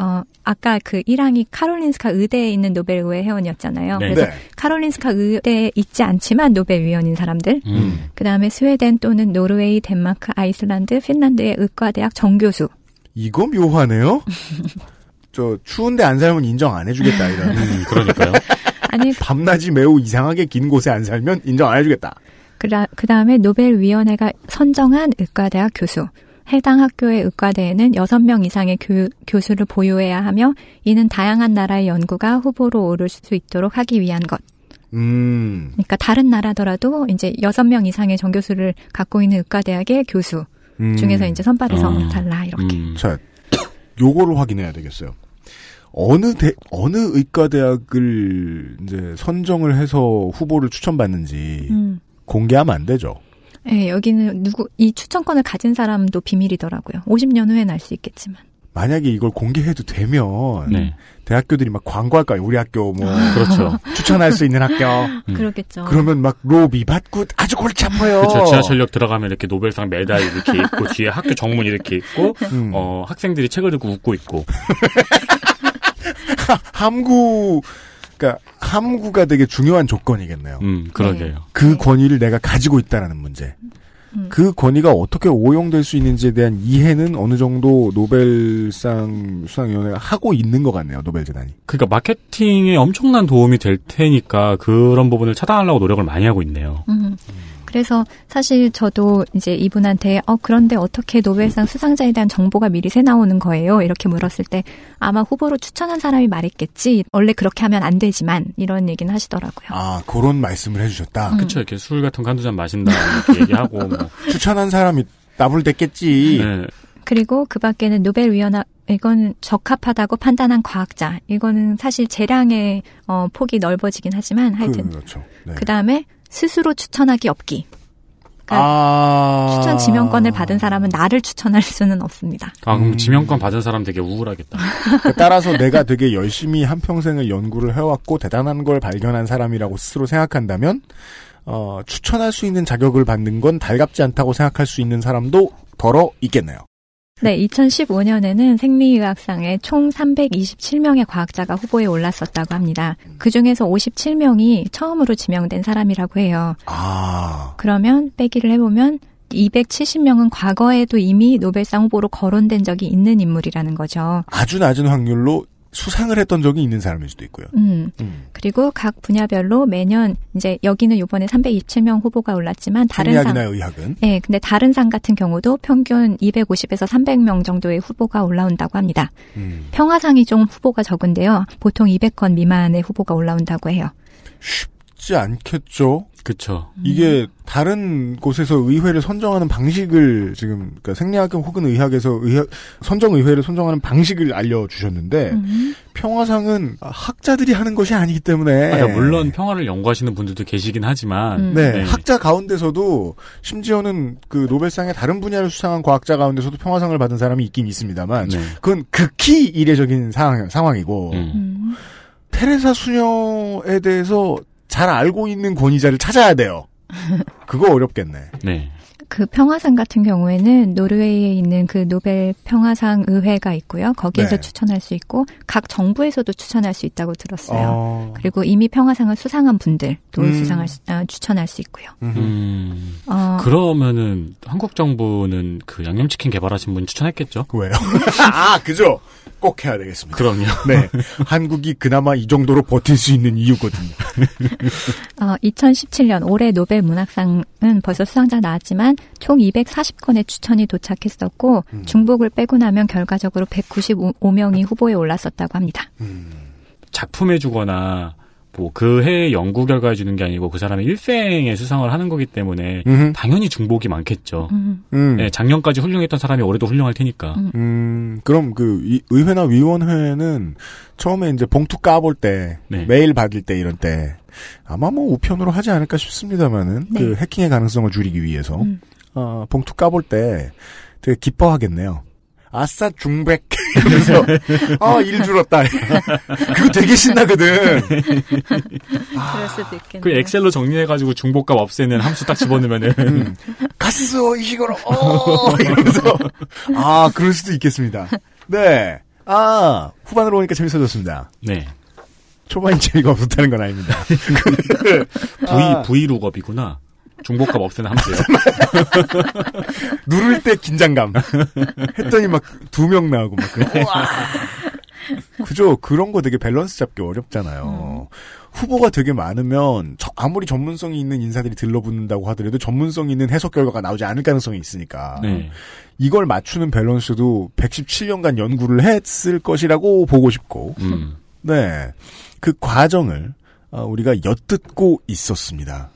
어, 아까 그 1항이 카롤린스카 의대에 있는 노벨의회 회원이었잖아요. 네. 그래서 네. 카롤린스카 의대에 있지 않지만 노벨 위원인 사람들. 음. 그 다음에 스웨덴 또는 노르웨이, 덴마크, 아이슬란드, 핀란드의 의과대학 정교수. 이거 묘하네요? 저, 추운데 안 살면 인정 안 해주겠다, 이런. 음, 그러니까요. 아니, 밤낮이 매우 이상하게 긴 곳에 안 살면 인정 안 해주겠다. 그 다음에 노벨 위원회가 선정한 의과대학 교수. 해당 학교의 의과대에는 6명 이상의 교, 교수를 보유해야 하며 이는 다양한 나라의 연구가 후보로 오를 수 있도록 하기 위한 것. 음. 그러니까 다른 나라더라도 이제 6명 이상의 정교수를 갖고 있는 의과대학의 교수 음. 중에서 이제 선발해서 어. 달라 이렇게. 자, 요거를 확인해야 되겠어요. 어느 대, 어느 의과대학을 이제 선정을 해서 후보를 추천받는지 음. 공개하면 안 되죠. 네, 여기는 누구 이 추천권을 가진 사람도 비밀이더라고요. 50년 후엔 알 수 있겠지만. 만약에 이걸 공개해도 되면 네. 대학교들이 막 광고할까요? 우리 학교 뭐 그렇죠. 추천할 수 있는 학교. 그렇겠죠. 그러면 막 로비 받고 아주 골치 아파요. 그렇죠. 지하철역 들어가면 이렇게 노벨상 메달 이렇게 있고 뒤에 학교 정문 이렇게 있고 음. 어 학생들이 책을 들고 웃고 있고 함구 그러니까 함구가 되게 중요한 조건이겠네요. 음 그러게요. 그 권위를 내가 가지고 있다라는 문제. 음. 그 권위가 어떻게 오용될 수 있는지에 대한 이해는 어느 정도 노벨상 수상위원회가 하고 있는 것 같네요. 노벨재단이. 그러니까 마케팅에 엄청난 도움이 될 테니까 그런 부분을 차단하려고 노력을 많이 하고 있네요. 음. 그래서 사실 저도 이제 이분한테 어 그런데 어떻게 노벨상 수상자에 대한 정보가 미리 새 나오는 거예요? 이렇게 물었을 때 아마 후보로 추천한 사람이 말했겠지. 원래 그렇게 하면 안 되지만 이런 얘기는 하시더라고요. 아 그런 말씀을 해주셨다. 그렇죠. 이렇게 술 같은 거 한두 잔 마신다 이렇게 얘기하고 뭐. 추천한 사람이 나불댔겠지. 네. 그리고 그 밖에는 노벨위원회 이건 적합하다고 판단한 과학자. 이거는 사실 재량의 어, 폭이 넓어지긴 하지만 하여튼 그렇죠. 네. 그 다음에 스스로 추천하기 없기. 아... 추천 지명권을 받은 사람은 나를 추천할 수는 없습니다. 아 음. 그럼 지명권 받은 사람 되게 우울하겠다. 그러니까 따라서 내가 되게 열심히 한 평생을 연구를 해왔고 대단한 걸 발견한 사람이라고 스스로 생각한다면 어, 추천할 수 있는 자격을 받는 건 달갑지 않다고 생각할 수 있는 사람도 덜어 있겠네요. 네, 2015년에는 생리의학상에 총 327명의 과학자가 후보에 올랐었다고 합니다. 그 중에서 57명이 처음으로 지명된 사람이라고 해요. 아, 그러면 빼기를 해보면 270명은 과거에도 이미 노벨상 후보로 거론된 적이 있는 인물이라는 거죠. 아주 낮은 확률로 수상을 했던 적이 있는 사람일 수도 있고요. 음. 그리고 각 분야별로 매년 이제 여기는 요번에 327명 후보가 올랐지만 다른 상 의학은 네, 근데 다른 상 같은 경우도 평균 250에서 300명 정도의 후보가 올라온다고 합니다. 음. 평화상이 좀 후보가 적은데요. 보통 200건 미만의 후보가 올라온다고 해요. 쉽지 않겠죠. 그쵸. 이게 다른 곳에서 의회를 선정하는 방식을 지금 그러니까 생리학교 혹은 의학에서 의학, 선정 의회를 선정하는 방식을 알려주셨는데 음. 평화상은 학자들이 하는 것이 아니기 때문에 아, 그러니까 물론 평화를 연구하시는 분들도 계시긴 하지만 음. 네, 학자 가운데서도 심지어는 그 노벨상의 다른 분야를 수상한 과학자 가운데서도 평화상을 받은 사람이 있긴 있습니다만 네. 그건 극히 이례적인 상황, 상황이고 음. 음. 테레사 수녀에 대해서 잘 알고 있는 권위자를 찾아야 돼요. 그거 어렵겠네. 네. 그 평화상 같은 경우에는 노르웨이에 있는 그 노벨 평화상 의회가 있고요. 거기에서 네. 추천할 수 있고 각 정부에서도 추천할 수 있다고 들었어요. 어... 그리고 이미 평화상을 수상한 분들도 음. 수상할 수, 아, 추천할 수 있고요. 음. 어, 그러면은 한국 정부는 그 양념치킨 개발하신 분 추천했겠죠? 왜요? 아, 그죠? 꼭 해야 되겠습니다. 그럼요. 네. 한국이 그나마 이 정도로 버틸 수 있는 이유거든요. 어, 2017년 올해 노벨 문학상은 벌써 수상자 나왔지만 총 240건의 추천이 도착했었고 음. 중복을 빼고 나면 결과적으로 195명이 후보에 올랐었다고 합니다. 작품해 주거나 뭐 그 해의 연구 결과해 주는 게 아니고 그 사람의 일생에 수상을 하는 거기 때문에 음흠. 당연히 중복이 많겠죠. 음. 음. 네, 작년까지 훌륭했던 사람이 올해도 훌륭할 테니까. 음. 음, 그럼 그 이- 의회나 위원회는 처음에 이제 봉투 까볼 때, 네. 메일 받을 때 이런 때 아마 뭐 우편으로 하지 않을까 싶습니다만은 네. 그 해킹의 가능성을 줄이기 위해서 음. 어, 봉투 까볼 때 되게 기뻐하겠네요. 아싸 중백 이러면서 아일 줄었다. 그거 되게 신나거든. 그럴 수도 있겠네요. 그 엑셀로 정리해가지고 중복값 없애는 함수 딱 집어넣으면은 음. 가스 이 식으로 어 이러면서 아 그럴 수도 있겠습니다. 네. 아 후반으로 오니까 재밌어졌습니다. 네 초반이 재미가 없었다는 건 아닙니다. V 아. V 룩업이구나. 중복값 없애는 함수요. 누를 때 긴장감. 했더니 막 두 명 나오고 막 그래. 그죠? 그런 거 되게 밸런스 잡기 어렵잖아요. 후보가 되게 많으면 저- 아무리 전문성이 있는 인사들이 들러붙는다고 하더라도 전문성 있는 해석 결과가 나오지 않을 가능성이 있으니까 네. 이걸 맞추는 밸런스도 117년간 연구를 했을 것이라고 보고 싶고 음. 네. 그 과정을 어, 우리가 엿듣고 있었습니다.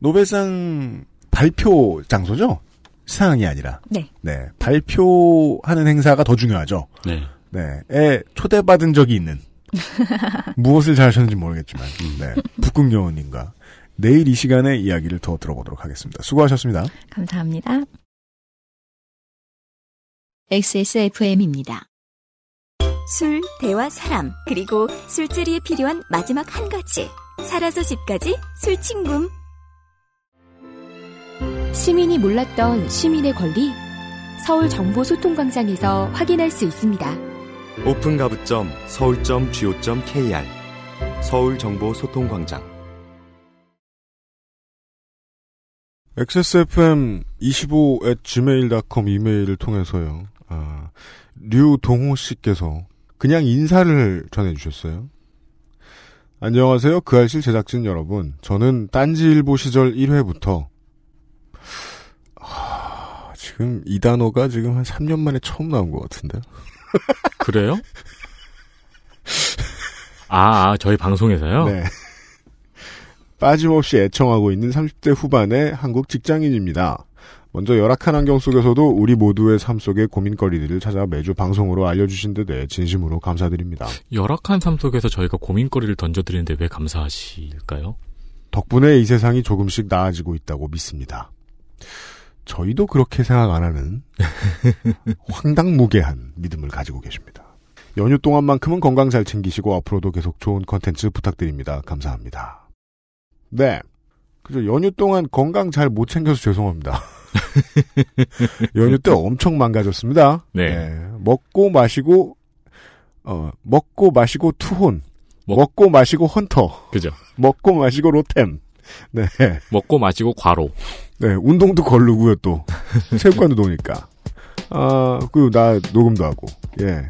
노벨상 발표 장소죠? 시상이 아니라. 네. 네. 발표하는 행사가 더 중요하죠. 네. 네. 에 초대받은 적이 있는. 무엇을 잘하셨는지 모르겠지만. 네. 북극여우님과 내일 이 시간에 이야기를 더 들어보도록 하겠습니다. 수고하셨습니다. 감사합니다. XSFM입니다. 술, 대화, 사람, 그리고 술자리에 필요한 마지막 한 가지. 살아서 집까지 술친굼. 시민이 몰랐던 시민의 권리 서울 정보 소통 광장에서 확인할 수 있습니다. 오픈 가부점 서울.go.kr 서울 정보 소통 광장 XSFM 25 at gmail.com 이메일을 통해서요. 아, 류동호 씨께서 그냥 인사를 전해 주셨어요. 안녕하세요. 그 알실 제작진 여러분. 저는 딴지일보 시절 1회부터 하, 지금 이 단어가 지금 한 3년 만에 처음 나온 것 같은데. 그래요? 아, 아, 저희 방송에서요? 네. 빠짐없이 애청하고 있는 30대 후반의 한국 직장인입니다. 먼저 열악한 환경 속에서도 우리 모두의 삶 속의 고민거리들을 찾아 매주 방송으로 알려주신 데 대해 진심으로 감사드립니다. 열악한 삶 속에서 저희가 고민거리를 던져드리는데 왜 감사하실까요? 덕분에 이 세상이 조금씩 나아지고 있다고 믿습니다. 저희도 그렇게 생각 안 하는 황당무계한 믿음을 가지고 계십니다. 연휴 동안만큼은 건강 잘 챙기시고 앞으로도 계속 좋은 컨텐츠 부탁드립니다. 감사합니다. 네. 그죠. 연휴 동안 건강 잘 못 챙겨서 죄송합니다. 연휴 때 엄청 망가졌습니다. 네. 먹고 마시고, 어, 먹고 마시고 투혼. 먹 고 마시고 헌터. 그죠. 먹고 마시고 로템. 네. 먹고 마시고 과로. 네, 운동도 걸르고요, 또. 체육관도 노니까. 아, 그, 나 녹음도 하고. 예.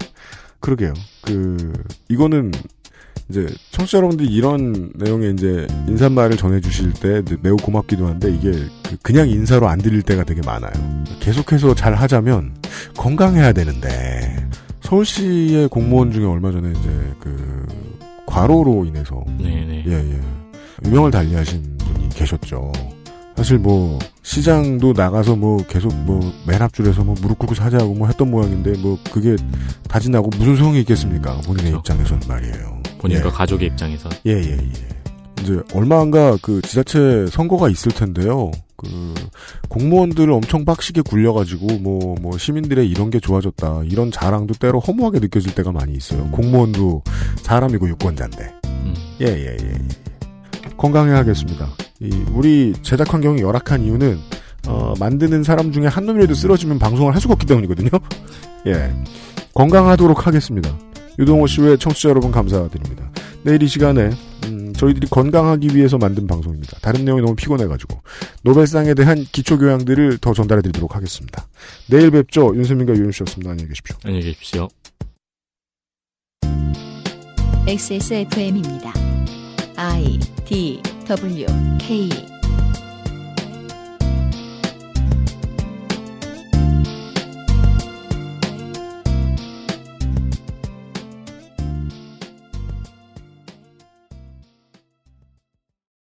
그러게요. 그, 이거는, 이제, 청취자 여러분들이 이런 내용의 이제, 인사말을 전해주실 때 매우 고맙기도 한데, 이게, 그- 그냥 인사로 안 드릴 때가 되게 많아요. 계속해서 잘 하자면, 건강해야 되는데, 서울시의 공무원 중에 얼마 전에 이제, 그, 과로로 인해서, 네네. 예, 예. 유명을 달리하신 분이 계셨죠. 사실 뭐 시장도 나가서 뭐 계속 뭐 맨 앞줄에서 뭐 무릎 꿇고 사자고 뭐 했던 모양인데 뭐 그게 다지나고 무슨 소용이 있겠습니까? 본인의 그렇죠. 입장에서는 말이에요. 본인과 예. 가족의 입장에서. 예예예. 예, 예. 이제 얼마 안가 그 지자체 선거가 있을 텐데요. 그 공무원들을 엄청 빡시게 굴려가지고 뭐뭐 뭐 시민들의 이런 게 좋아졌다 이런 자랑도 때로 허무하게 느껴질 때가 많이 있어요. 공무원도 사람이고 유권자인데. 예예예. 음. 예, 예, 예. 건강해야겠습니다. 이 우리 제작 환경이 열악한 이유는 어, 만드는 사람 중에 한 놈이라도 쓰러지면 방송을 할 수가 없기 때문이거든요. 예. 건강하도록 하겠습니다. 유동호 씨외 청취자 여러분 감사드립니다. 내일 이 시간에 음, 저희들이 건강하기 위해서 만든 방송입니다. 다른 내용이 너무 피곤해가지고 노벨상에 대한 기초 교양들을 더 전달해드리도록 하겠습니다. 내일 뵙죠. 윤세민과 유윤 씨였습니다. 안녕히 계십시오. 안녕히 계십시오. XSFM입니다. I D W K